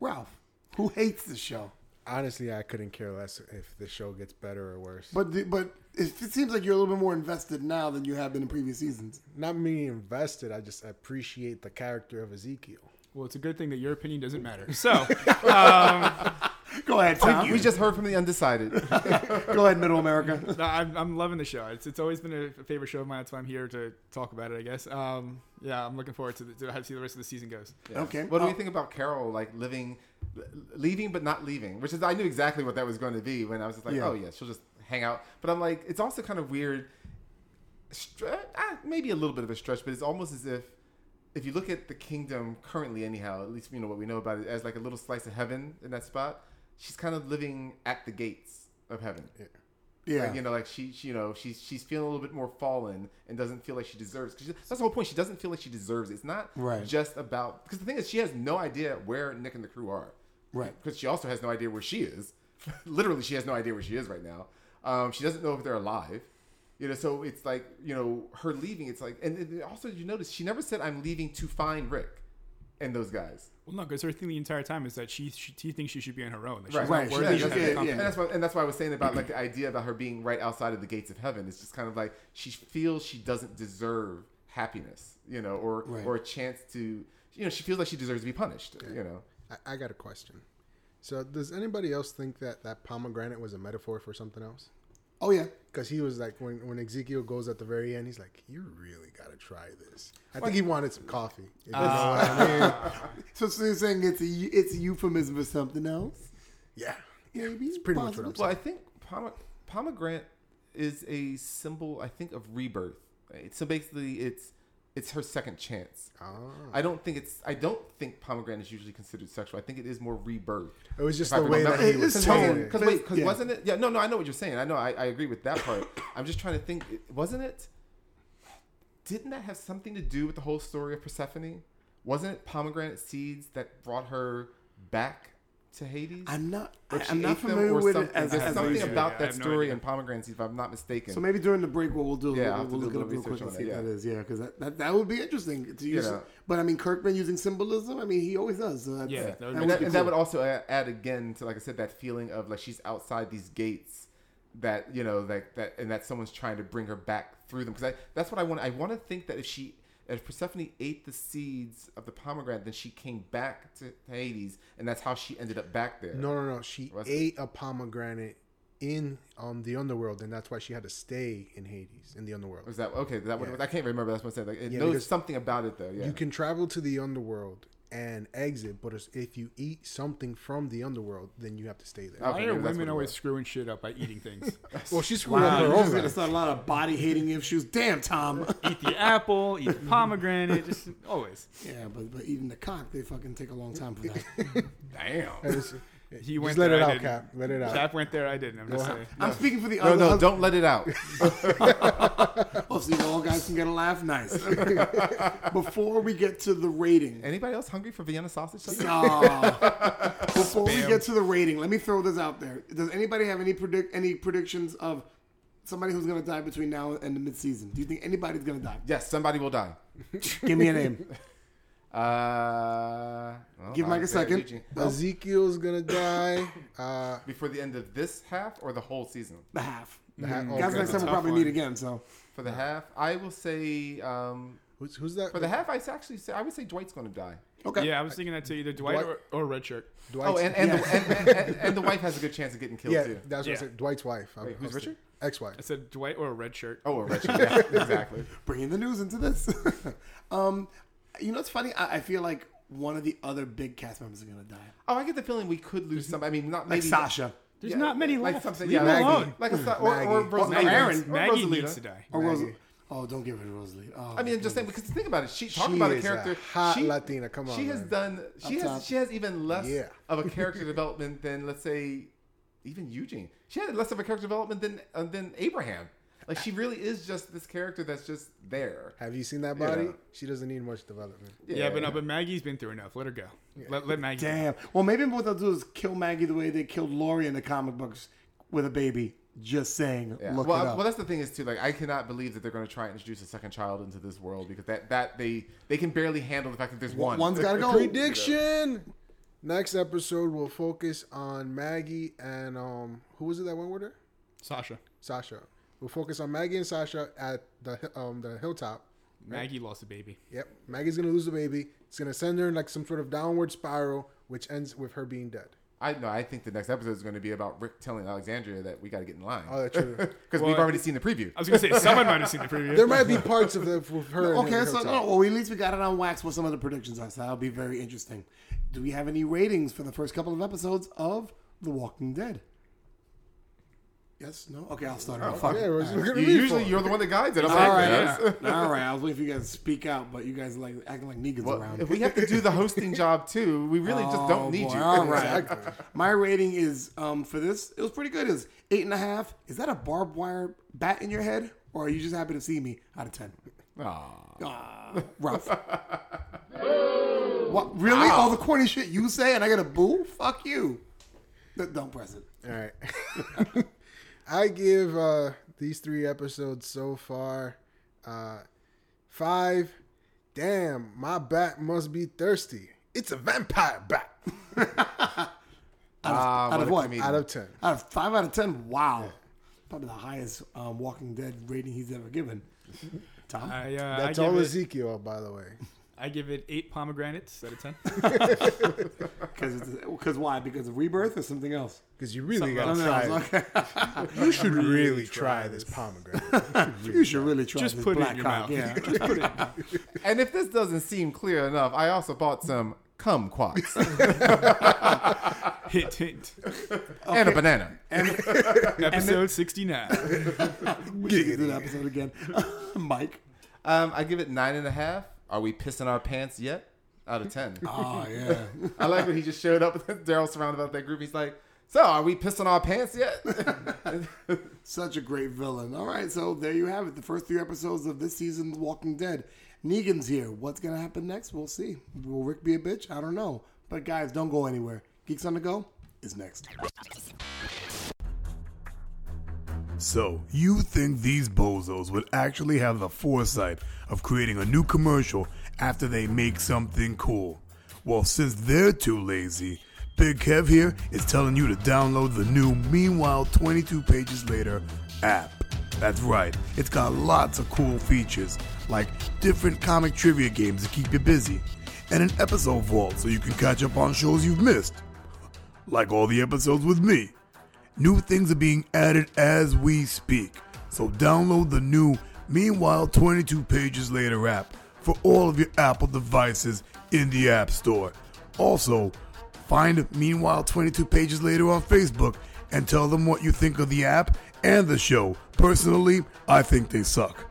Ralph who hates the show. Honestly, I couldn't care less if the show gets better or worse. But the, but it, it seems like you're a little bit more invested now than you have been in previous seasons. Not me invested. I just appreciate the character of Ezekiel. Well, it's a good thing that your opinion doesn't matter. (laughs) So, um, (laughs) Go ahead, Tom. We just heard from the undecided. (laughs) Go ahead, Middle America. no, I'm, I'm loving the show. It's, it's always been a favorite show of mine. That's why I'm here to talk about it. I guess. Um, yeah, I'm looking forward to, the, to how to see the rest of the season goes. Okay. What do Uh, you think about Carol like living, leaving but not leaving? Which is I knew exactly what that was going to be when I was just like, Yeah. oh yeah, she'll just hang out. But I'm like, it's also kind of weird. Stre- ah, maybe a little bit of a stretch, but it's almost as if if you look at the kingdom currently, anyhow, at least you know what we know about it as like a little slice of heaven in that spot. She's kind of living at the gates of heaven. Yeah. Like, you know, like she, she, you know, she's she's feeling a little bit more fallen and doesn't feel like she deserves. Cause that's the whole point. She doesn't feel like she deserves. It. It's not Right. just about because the thing is, she has no idea where Nick and the crew are. Right. Because she also has no idea where she is. (laughs) Literally, she has no idea where she is right now. Um, she doesn't know if they're alive. You know, so it's like you know her leaving. It's like, and and also you notice she never said I'm leaving to find Rick and those guys. Well, no, because her thing the entire time is that she she, she thinks she should be on her own. Right, Right, yeah, of yeah, yeah. And that's why, and that's why I was saying about like the (clears throat) idea about her being right outside of the gates of heaven. It's just kind of like she feels she doesn't deserve happiness, you know, or Right. or a chance to, you know, she feels like she deserves to be punished, you know. I, I got a question. So, does anybody else think that that pomegranate was a metaphor for something else? Oh yeah. Because he was like, when, when Ezekiel goes at the very end, he's like, "You really got to try this." I think he wanted some coffee. if you know uh, what I mean? (laughs) So, so you're saying it's a it's a euphemism for something else? Yeah, Maybe. it's pretty much what I'm Well. I think pome- pomegranate is a symbol, I think, of rebirth. Right? So basically, it's it's her second chance. Oh. I don't think it's. I don't think pomegranate is usually considered sexual. I think it is more rebirth. It was just the way that he was tone. Because wait, because Yeah. wasn't it? Yeah, no, no, I know what you're saying. I know, I, I agree with that part. I'm just trying to think. Wasn't it? Didn't that have something to do with the whole story of Persephone? Wasn't it pomegranate seeds that brought her back to Hades? I'm not. Or she I'm not familiar with something. it as, There's as something a- about I that have no story idea. in pomegranate seeds, if I'm not mistaken. So maybe during the break, what we'll do is Yeah, I'll we'll, have to we'll do look a it up little real quick and research see on what that, that is. Yeah, because that, that, that would be interesting to use. know. But I mean, Kirkman using symbolism. I mean, he always does. So that's, Yeah, that that would would, and, that, be and that would also add, add again to, like I said, that feeling of like she's outside these gates that you know like that and that someone's trying to bring her back through them because that's what I want. I want to think that if she if Persephone ate the seeds of the pomegranate, then she came back to Hades, and that's how she ended up back there. No, no, no. She ate a pomegranate in um, the underworld, and that's why she had to stay in Hades in the underworld. Was that okay? That Yeah. was? I can't remember. That's what I said. Like, it Yeah, knows something about it though. Yeah. You can travel to the underworld and exit, but if you eat something from the underworld, then you have to stay there. Okay, Why maybe are women always was. screwing shit up by eating things? (laughs) Well, she screwed Wow, up her own gonna life. start a lot of body hating issues. Damn, Tom. eat the apple, eat the (laughs) pomegranate, just always. yeah, but but eating the cock, they fucking take a long time for that. (laughs) Damn. It's- He went Just let there, it I out, didn't. Cap. Let it out. Cap went there. I didn't. I'm just saying. I'm speaking for the No, other. no, other- don't let it out. Oh, see, all guys can get a laugh. Nice. (laughs) Before we get to the rating, Anybody else hungry for Vienna sausage? Ah. (laughs) before we get to the rating, let me throw this out there. Does anybody have any predict any predictions of somebody who's going to die between now and the mid-season? Do you think anybody's going to die? yes, somebody will die. (laughs) Give me a name. Uh, well, Give Mike a second. Eugene. Ezekiel's gonna die. Uh, Before the end of this half or the whole season? The half. the ha- oh, Guys, next time we'll probably one. meet again. So For the half, I will say. Um, who's, who's that? for the half, I actually say I would say Dwight's going to die. okay. Yeah, I was thinking that too. Either Dwight Dwight- or, or Red Shirt. Dwight's, Oh, and and, the, and, and, and, and the wife has a good chance of getting killed yeah, too. that's what Yeah. I said. Dwight's wife. Wait, who's Richard? Ex-wife. I said Dwight or a Red Shirt. Oh, Richard. (laughs) Yeah, exactly. Bringing the news into this. (laughs) um, you know, it's funny. I, I feel like one of the other big cast members are going to die. Oh, I get the feeling we could lose some. I mean, not Like Sasha. There's Yeah, not many like left. something. Leave yeah, him Maggie. alone. Like a (laughs) or, or Maggie. Rosalita. Maggie, Aaron. needs, Or Maggie Rosalita. needs to die. Or Maggie. Oh, don't give it to Rosalie. Oh, I mean, I'm just saying because think about it. She talk She about a is a character. hot she, Latina. Come on, She has man. done. She Up has. top. She has even less Yeah. of a (laughs) character development than let's say, even Eugene. She had less of a character development than uh, than Abraham. Like she really is just this character that's just there. Have you seen that body? Yeah. She doesn't need much development. Yeah, but no, but Maggie's been through enough. Let her go. Let, let Maggie. Damn. Well, maybe what they'll do is kill Maggie the way they killed Lori in the comic books with a baby. Just saying. Yeah. Look well, it up. well, that's the thing is too. Like, I cannot believe that they're going to try and introduce a second child into this world because that that they they can barely handle the fact that there's one. One's got to go. Prediction. Next episode will focus on Maggie and um who was it that went with her? Sasha. Sasha. We'll focus on Maggie and Sasha at the um the hilltop. Maggie lost a baby. Yep. Maggie's gonna lose the baby. It's gonna send her in like some sort of downward spiral, which ends with her being dead. I know. I think the next episode is going to be about Rick telling Alexandria that we got to get in line. Oh, that's true. (laughs) Because Well, we've already seen the preview. I was gonna say (laughs) someone might have seen the preview. there might be parts of the with her. and Okay, so hilltop. no, well, at least we got it on wax what some of the predictions are. So that'll be very interesting. Do we have any ratings for the first couple of episodes of The Walking Dead? Yes, no. Okay, I'll start. it off. Fuck Yeah, we're just right. looking You, usually you're the one that guides it. I'm All like, right, yes. all right. I was waiting for you guys to speak out, but you guys are like acting like Negan's Well, around. if we have to do the hosting (laughs) job too, we really just Oh, don't need boy. you. All right. Exactly. My rating is um for this. It was pretty good. It's eight and a half. Is that a barbed wire bat in your head, or are you just happy to see me out of ten? Aw. Ah, rough. (laughs) what? Really? All the corny shit you say, and I get a boo? Fuck you. Don't press it. All right. (laughs) I give uh, these three episodes so far uh, five. Damn, my bat must be thirsty. It's a vampire bat. (laughs) Out of a what? comedian. Out of ten. Out of five out of ten. Wow. Probably the highest um, Walking Dead rating he's ever given. (laughs) Tom. I, uh, That's I give all it, Ezekiel, by the way. I give it eight pomegranates out of ten. (laughs) Because why? Because of rebirth or something else? Because you really got Something to try else. (laughs) it. Okay. (laughs) You should really try this pomegranate. you should really try Just this put it black in your cock. mouth. Yeah. Just put it. And if this doesn't seem clear enough, I also bought some kumquats Hint, hint. and a banana. Episode sixty nine. we Get do the episode again. Mike. Um, I give it nine and a half. Are we pissing our pants yet? Out of ten. Oh (laughs) yeah. I like when he just showed up with (laughs) Daryl surrounded by that group. He's like, "So, are we pissing our pants yet?" (laughs) Such a great villain. All right, so there you have it. The first three episodes of this season's Walking Dead. Negan's here. What's gonna happen next? We'll see. Will Rick be a bitch? I don't know. But guys, don't go anywhere. Geeks on the go is next. So, you think these bozos would actually have the foresight of creating a new commercial after they make something cool? Well, since they're too lazy, Big Kev here is telling you to download the new Meanwhile 22 Pages Later app. That's right, it's got lots of cool features, like different comic trivia games to keep you busy, and an episode vault so you can catch up on shows you've missed. Like all the episodes with me. New things are being added as we speak. So download the new Meanwhile 22 Pages Later app for all of your Apple devices in the App Store. Also, find Meanwhile 22 Pages Later on Facebook and tell them what you think of the app and the show. Personally, I think they suck.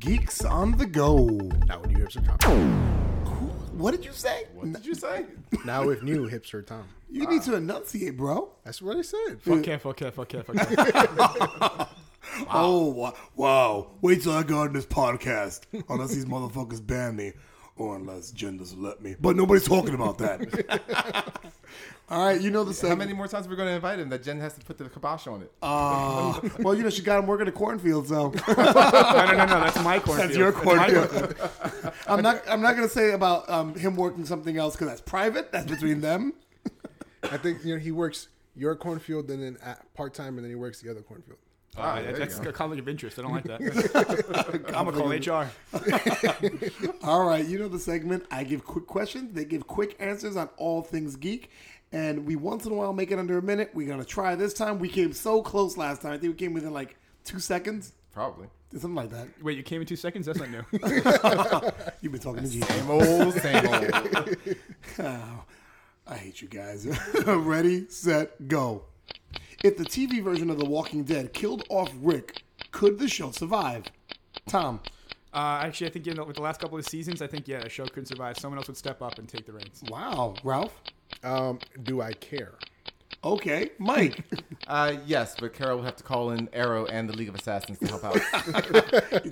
Geeks on the Go. Now with new hipster Tom. What did you say? What did you say? Now with new hipster Tom. You need to enunciate, bro. That's what I said. Fuck yeah, fuck yeah, fuck yeah, fuck (laughs) yeah. (laughs) Oh, wa- wow. Wait till I go on this podcast. Unless these motherfuckers ban me. Or unless Jen doesn't let me. But nobody's talking about that. (laughs) All right, you know the How segment. many more times are we going to invite him that Jen has to put the kibosh on it? Uh, well, you know, she got him working a cornfield, so no, no, no, no, that's my cornfield. that's your cornfield. I'm not. I'm not gonna say about um, him working something else because that's private. That's between them. (laughs) I think you know he works your cornfield and then at part time and then he works the other cornfield. Uh, there you that's a conflict of interest. I don't like that. (laughs) I'm gonna call HR. (laughs) All right, you know the segment. I give quick questions. They give quick answers on all things geek. And we once in a while make it under a minute. We're gonna try this time. We came so close last time. I think we came within like two seconds, Probably. Something like that. Wait, you came in two seconds? That's not new. (laughs) You've been talking to G. Same old, same old. (laughs) Oh, I hate you guys. (laughs) Ready, set, go. If the TV version of The Walking Dead killed off Rick, could the show survive? Tom. Uh, actually, I think you know, with the last couple of seasons, I think yeah, a show couldn't survive. Someone else would step up and take the reins. Wow. Ralph. Um, do I care? Okay. Mike. (laughs) Uh, yes, but Carol will have to call in Arrow and the League of Assassins to help out.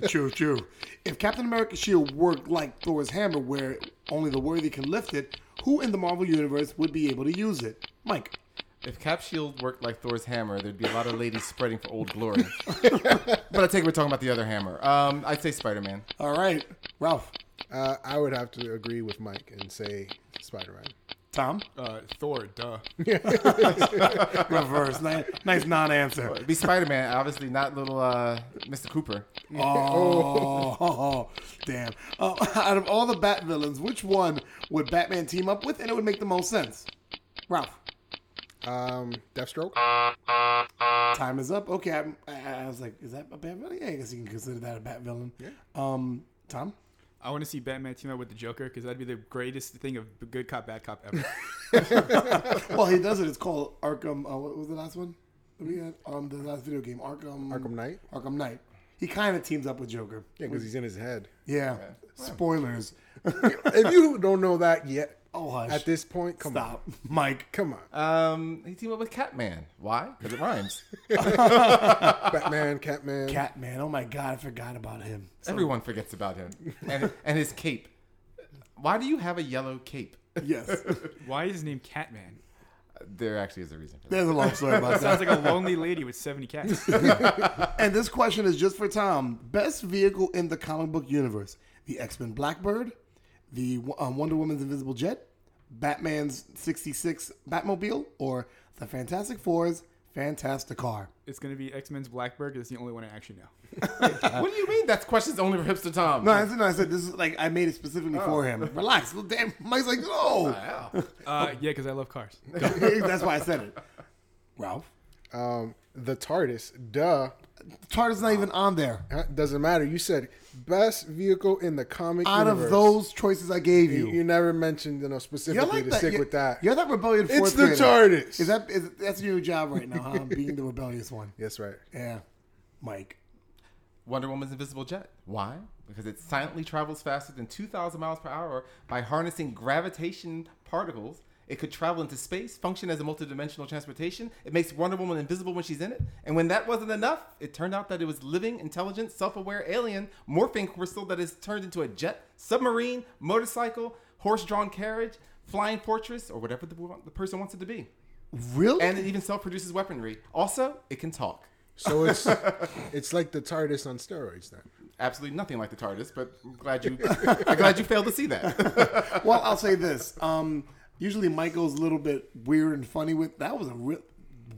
(laughs) true, true. If Captain America's shield worked like Thor's hammer, where only the worthy can lift it, who in the Marvel Universe would be able to use it? Mike. if Cap Shield worked like Thor's hammer, there'd be a lot of ladies spreading for Old Glory. (laughs) but I take it we're talking about the other hammer. Um, I'd say Spider Man. All right. Ralph. Uh, I would have to agree with Mike and say Spider Man. Tom. Uh, Thor, duh. (laughs) Reverse. nice, nice non-answer. Be Spider Man, obviously not little uh, Mr. Cooper. Oh, (laughs) damn. Uh, (laughs) out of all the Bat villains, which one would Batman team up with and it would make the most sense? Ralph. Um, Deathstroke. Time is up. Okay, I'm, I, I was like, is that a Bat villain? Yeah, I guess you can consider that a Bat villain. Yeah. Um, Tom? I want to see Batman team up with the Joker because that'd be the greatest thing of good cop, bad cop ever. (laughs) (laughs) Well, he does it. It's called Arkham. Uh, what was the last one? We had um the last video game Arkham. Arkham Knight. Arkham Knight. He kind of teams up with Joker. Yeah, because he's in his head. Yeah. Spoilers. if you don't know that yet, Oh, hush. at this point, come on. Stop, (laughs) Mike. come on. Um, he teamed up with Catman. Why? Because it rhymes. (laughs) Batman, Catman. Catman. Oh my God, I forgot about him. Everyone forgets about him and and his cape. Why do you have a yellow cape? Yes. (laughs) Why is his name Catman? There actually is a reason for that. There's a long story about that. Sounds like a lonely lady with 70 cats. And this question is just for Tom. Best vehicle in the comic book universe: the X Men Blackbird, the um, Wonder Woman's Invisible Jet, Batman's '66 Batmobile, or the Fantastic Four's Fantastic Car. It's going to be X Men's Blackbird. it's the only one I actually know. (laughs) what do you mean? That's questions only for hipster Tom. No, I said, no, I said this is like I made it specifically for him. Relax. Well, damn, Mike's like, no. Wow. Uh, yeah, because I love cars. (laughs) (laughs) That's why I said it. Ralph, Um, the TARDIS. Duh. TARDIS is not even on there. Huh? Doesn't matter. You said best vehicle in the comic Out universe. of those choices I gave you, you, you never mentioned you know specifically like to that. stick you're, with that. You're that rebellious. It's fourth the grader. TARDIS. Is that is that's your job right now? Huh? (laughs) Being the rebellious one. Yes, right. Yeah, Mike. Wonder Woman's invisible jet. Why? Because it silently travels faster than 2,000 miles per hour by harnessing gravitation particles. It could travel into space, function as a multidimensional transportation. It makes Wonder Woman invisible when she's in it. And when that wasn't enough, it turned out that it was living, intelligent, self-aware alien morphing crystal that is turned into a jet, submarine, motorcycle, horse-drawn carriage, flying fortress, or whatever the, the person wants it to be. Really? And it even self-produces weaponry. Also, it can talk. So it's (laughs) it's like the TARDIS on steroids then. absolutely nothing like the TARDIS, but I'm glad you (laughs) I'm glad you failed to see that. (laughs) well, I'll say this. Um, usually Michael's a little bit weird and funny with that. Was a real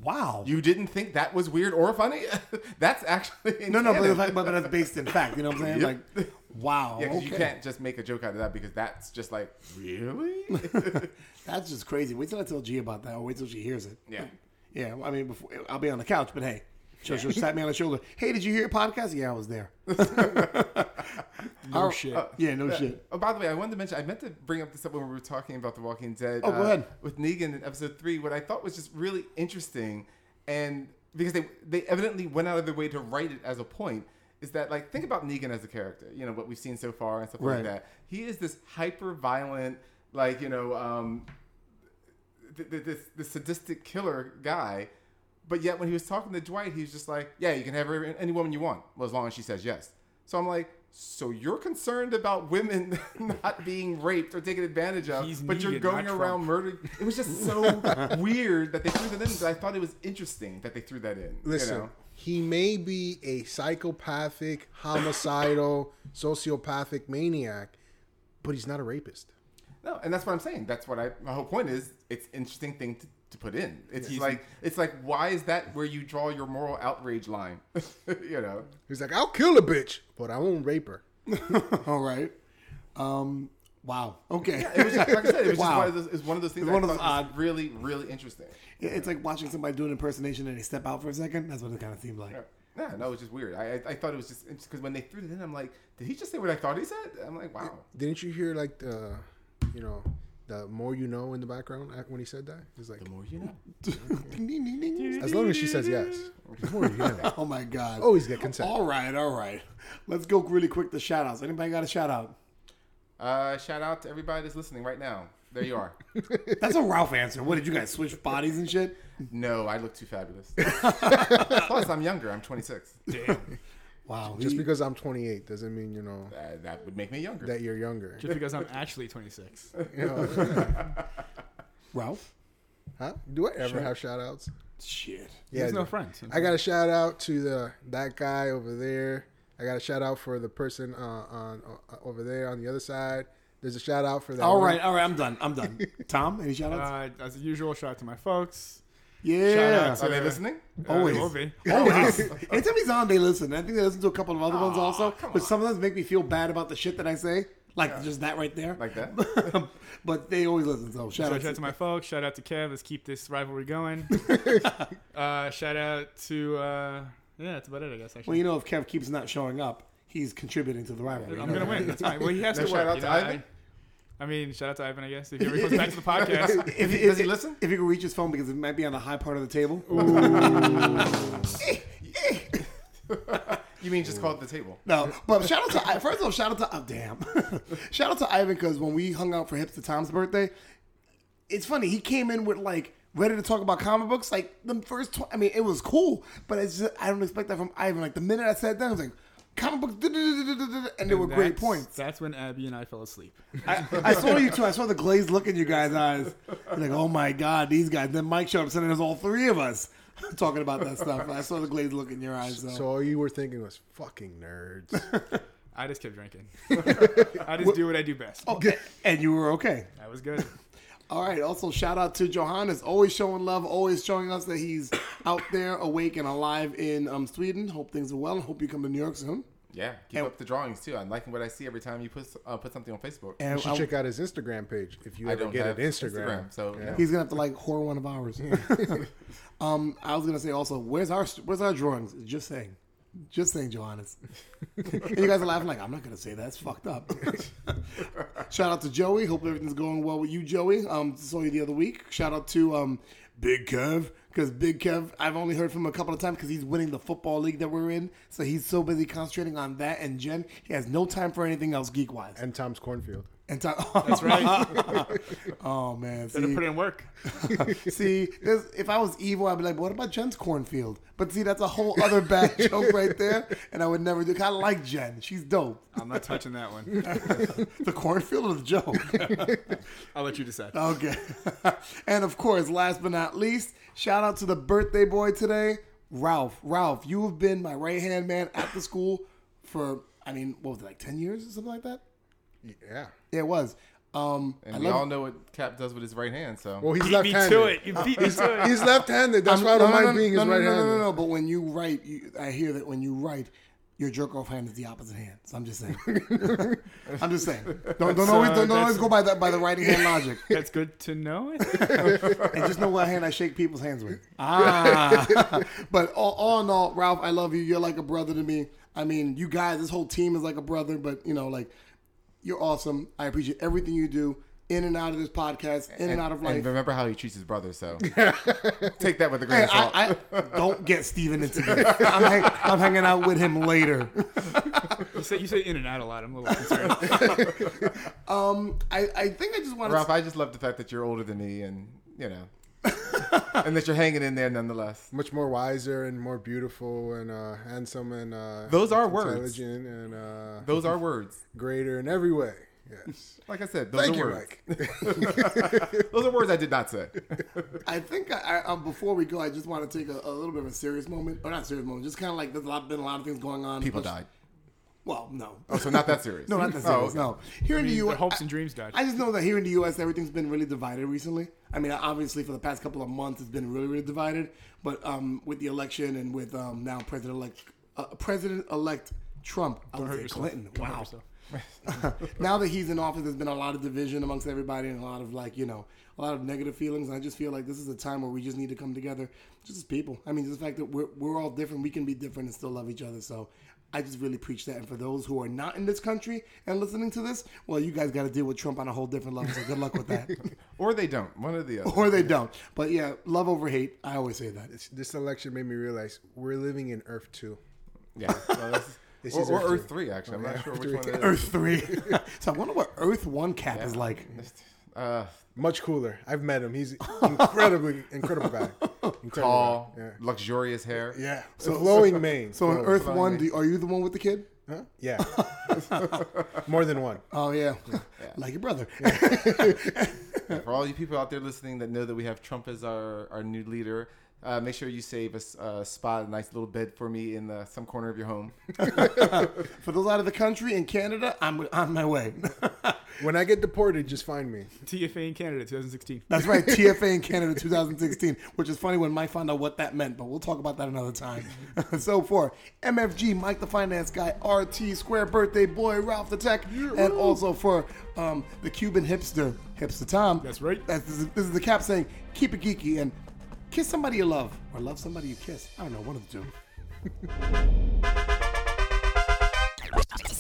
wow. You didn't think that was weird or funny? (laughs) That's actually no, no, but, canon. the fact, but that's based in fact. You know what I'm saying? Yep. Like, wow. Yeah, okay. you can't just make a joke out of that because that's just like really. (laughs) (laughs) That's just crazy. Wait till I tell G about that, or wait till she hears it. Yeah. Yeah. I mean, before I'll be on the couch, but hey, she'll, she'll tap me on the shoulder. Hey, did you hear a podcast? Yeah, I was there. (laughs) No All- shit. Yeah, no shit. Oh, by the way, I wanted to mention. I meant to bring up this up when we were talking about The Walking Dead. Oh, go uh, ahead. With Negan in episode three, what I thought was just really interesting, and because they they evidently went out of their way to write it as a point, is that like think about Negan as a character. You know what we've seen so far and stuff Right. like that. He is this hyper violent, like you know, um, th- th- this this sadistic killer guy. But yet when he was talking to Dwight, he was just like, "Yeah, you can have every- any woman you want, well, as long as she says yes." So I'm like. So you're concerned about women (laughs) not being raped or taken advantage of, He's but you're going around Trump. murdering. It was just so (laughs) weird that they threw that in. But I thought it was interesting that they threw that in. Listen, you know? he may be a psychopathic, homicidal, sociopathic maniac, but he's not a rapist. No, and that's what I'm saying. That's what I. My whole point is, it's interesting thing to, to put in. It's like it's like why is that where you draw your moral outrage line? (laughs) you know. He's like, I'll kill a bitch, but I won't rape her. (laughs) All right. Um. Wow. Okay. It was just, like I said, it was (laughs) Wow. just one of those. It's one of those things. One of those odd- really, really interesting. Yeah, it's like watching somebody do an impersonation and they step out for a second. That's what it kind of seemed like. Yeah, no, it was just weird. I, I, I thought it was just because when they threw it in, I'm like, did he just say what I thought he said? I'm like, wow. Didn't you hear like the, you know, the more you know in the background when he said that? He's like, The more you know. (laughs) Ding, ding, ding, ding. as long as she says yes, the more you know. (laughs) Oh my God. Always get consent. All right. All right. Let's go really quick to shout outs. Anybody got a shout out? Uh, shout out to everybody that's listening right now. There you are. (laughs) That's a Ralph answer. What did you guys switch bodies and shit? no, I look too fabulous. Plus, I'm younger. I'm 26. Wow. Just he- because I'm 28 doesn't mean you know Uh, that would make me younger. that you're younger. Just because I'm actually 26. (laughs) You know? (laughs) Ralph. huh? Do I ever have shout outs? Shit. He has no friends. I got a shout out to the that guy over there. I got a shout out for the person uh, on uh, over there on the other side. There's a shout out for that. All one- right. All right. I'm done. I'm done. (laughs) Tom, any shout outs? Uh, as usual, shout out to my folks. Yeah. shout out Are they listening? Always. Uh, will be. (laughs) Always. Anytime he's on, they listen. I think they listen to a couple of other ones also, come which sometimes make me feel bad about the shit that I say. Like just that right there. Like that? (laughs) but they always listen. So shout So out shout out to my folks. Shout out to Kev. Let's keep this rivalry going. (laughs) uh, shout out to uh, yeah, that's about it. I guess Well, you know, if Kev keeps not showing up, he's contributing to the rivalry. I'm gonna win. That's fine. Well, he has No to shout work. out to know, Ivan? I, I mean, shout out to Ivan. I guess if he ever comes (laughs) back to the podcast. If, if, Does he listen? If he can reach his phone because it might be on the high part of the table. (laughs) Eh, eh. You mean just call it the table? No, but shout out to first of all, shout out to oh, damn, (laughs) shout out to Ivan because when we hung out for Hipster Tom's birthday, it's funny he came in with like ready to talk about comic books. Like the first, tw- I mean, it was cool, but it's just, I don't expect that from Ivan. Like the minute I sat down, I was like comic books, and they were great points. That's when Abby and I fell asleep. I, I saw you too. I saw the glazed look in you guys' eyes. Like, oh my god, these guys. Then Mike showed up, sending us all three of us talking about that stuff. I saw the glazed look in your eyes. So, So all you were thinking was fucking nerds. I just kept drinking. I just do what I do best. Oh, and you were okay. That was good. All right. Also, shout out to Johannes, always showing love, always showing us that he's (coughs) out there, awake and alive in um, Sweden. Hope things are well. Hope you come to New York soon. Yeah, keep And- up the drawings too. I'm liking what I see every time you put uh, put something on Facebook. And You should I- check out his Instagram page if you I ever don't get have an Instagram. Instagram, so, no. he's gonna have to like whore one of ours. (laughs) um, I was gonna say also, where's our where's our drawings? Just saying, just saying, Johannes. and you guys are laughing like I'm not gonna say that. It's fucked up. (laughs) Shout out to Joey. Hope everything's going well with you, Joey. Um, saw you the other week. Shout out to um, Big Kev because Big Kev, I've only heard from him a couple of times because he's winning the football league that we're in. So he's so busy concentrating on that and Jen, he has no time for anything else geek wise. And Tom's cornfield. And time, (laughs) That's right. (laughs) oh man, Better see, put in work. (laughs) see, if I was evil, I'd be like, what about Jen's cornfield? But see, that's a whole other bad joke right there, and I would never do. I like Jen; she's dope. I'm not touching that one. The cornfield or the joke? I'll let you decide. Okay. and of course, last but not least, shout out to the birthday boy today, Ralph. Ralph, you have been my right hand man at the school for, I mean, what was it, like 10 years or something like that? Yeah. Yeah, it was. Um, And I we love- all know what Cap does with his right hand. So Well, he's Beat left-handed. to it. You beat me to it. He's left-handed. That's I'm- why I don't no, no, mind no, being no, his no, right no, hand. No, no, no, but when you write, you, I hear that when you write, your jerk off hand is the opposite hand. So I'm just saying. (laughs) I'm just saying. (laughs) Don't, don't So always don't, don't always go by that by the writing hand logic. (laughs) That's good to know. and just know what hand I shake people's hands with. Ah, but all, all in all, Ralph, I love you. You're like a brother to me. I mean, you guys, this whole team is like a brother. But you know, like you're awesome. I appreciate everything you do. in and out of this podcast, in and, out of life. And remember how he treats his brother, so (laughs) take that with a grain Hey, of salt. I, I, don't get Steven into this. (laughs) I'm, hang, I'm hanging out with him later. You say you say in and out a lot. I'm a little concerned. (laughs) Um, I, I think I just want to. Ralph, I just love the fact that you're older than me, and you know, (laughs) and that you're hanging in there nonetheless. Much more wiser and more beautiful and uh, handsome and uh, Those are words. intelligent and uh, Those are words. greater in every way. Yes. (laughs) Like I said, those Thank are you, words. Mike. (laughs) Those are words I did not say. I think I, I, um, before we go, I just want to take a, a little bit of a serious moment, or not serious moment, just kind of like there's a lot, been a lot of things going on. People died. Well, no. Oh, so not that serious. (laughs) No, not that Oh, serious. okay. No, here in the U.S., hopes and dreams died. I just know that here in the U.S., everything's been really divided recently. I mean, obviously, for the past couple of months, it's been really, really divided. But um, with the election and with um, now President-elect uh, President-elect Trump, I would say. Clinton. Wow. yourself. (laughs) now that he's in office, there's been a lot of division amongst everybody and a lot of like you know a lot of negative feelings. And I just feel like this is a time where we just need to come together, just as people. I mean, just the fact that we're we're all different, we can be different and still love each other. So. I just really preach that. And for those who are not in this country and listening to this, well, you guys got to deal with Trump on a whole different level. So good luck with that. (laughs) Or they don't. One or the other. or they don't. But yeah, love over hate. I always say that. This, this election made me realize we're living in Earth 2. Yeah. Well, that's- (laughs) This or, is or Earth Earth. Three, actually. I'm not sure Earth which three. one it is. Earth 3. (laughs) so I wonder what Earth 1 cap is like. Uh, Much cooler. I've met him. He's (laughs) incredibly, incredible guy. (laughs) Incredible tall, guy. luxurious hair. Yeah. Yeah. (laughs) So flowing mane. So in Earth Flying 1, me. do, are you the one with the kid? Huh? Yeah. More than one. Oh, yeah. Like your brother. For all you people out there listening that know that we have Trump as our, our new leader, uh, make sure you save a, s- a spot, a nice little bed for me in the, some corner of your home. (laughs) For those out of the country in Canada, I'm on my way. (laughs) When I get deported, just find me. TFA in Canada, 2016. That's right, (laughs) TFA in Canada 2016, which is funny when Mike found out what that meant, but we'll talk about that another time. so for MFG, Mike the Finance Guy, RT, Square Birthday Boy, Ralph the Tech, and also for um, the Cuban hipster, Hipster Tom. That's right. That's, this, is, this is the cap saying, keep it geeky and Kiss somebody you love, or love somebody you kiss. I don't know, one of the two. (laughs)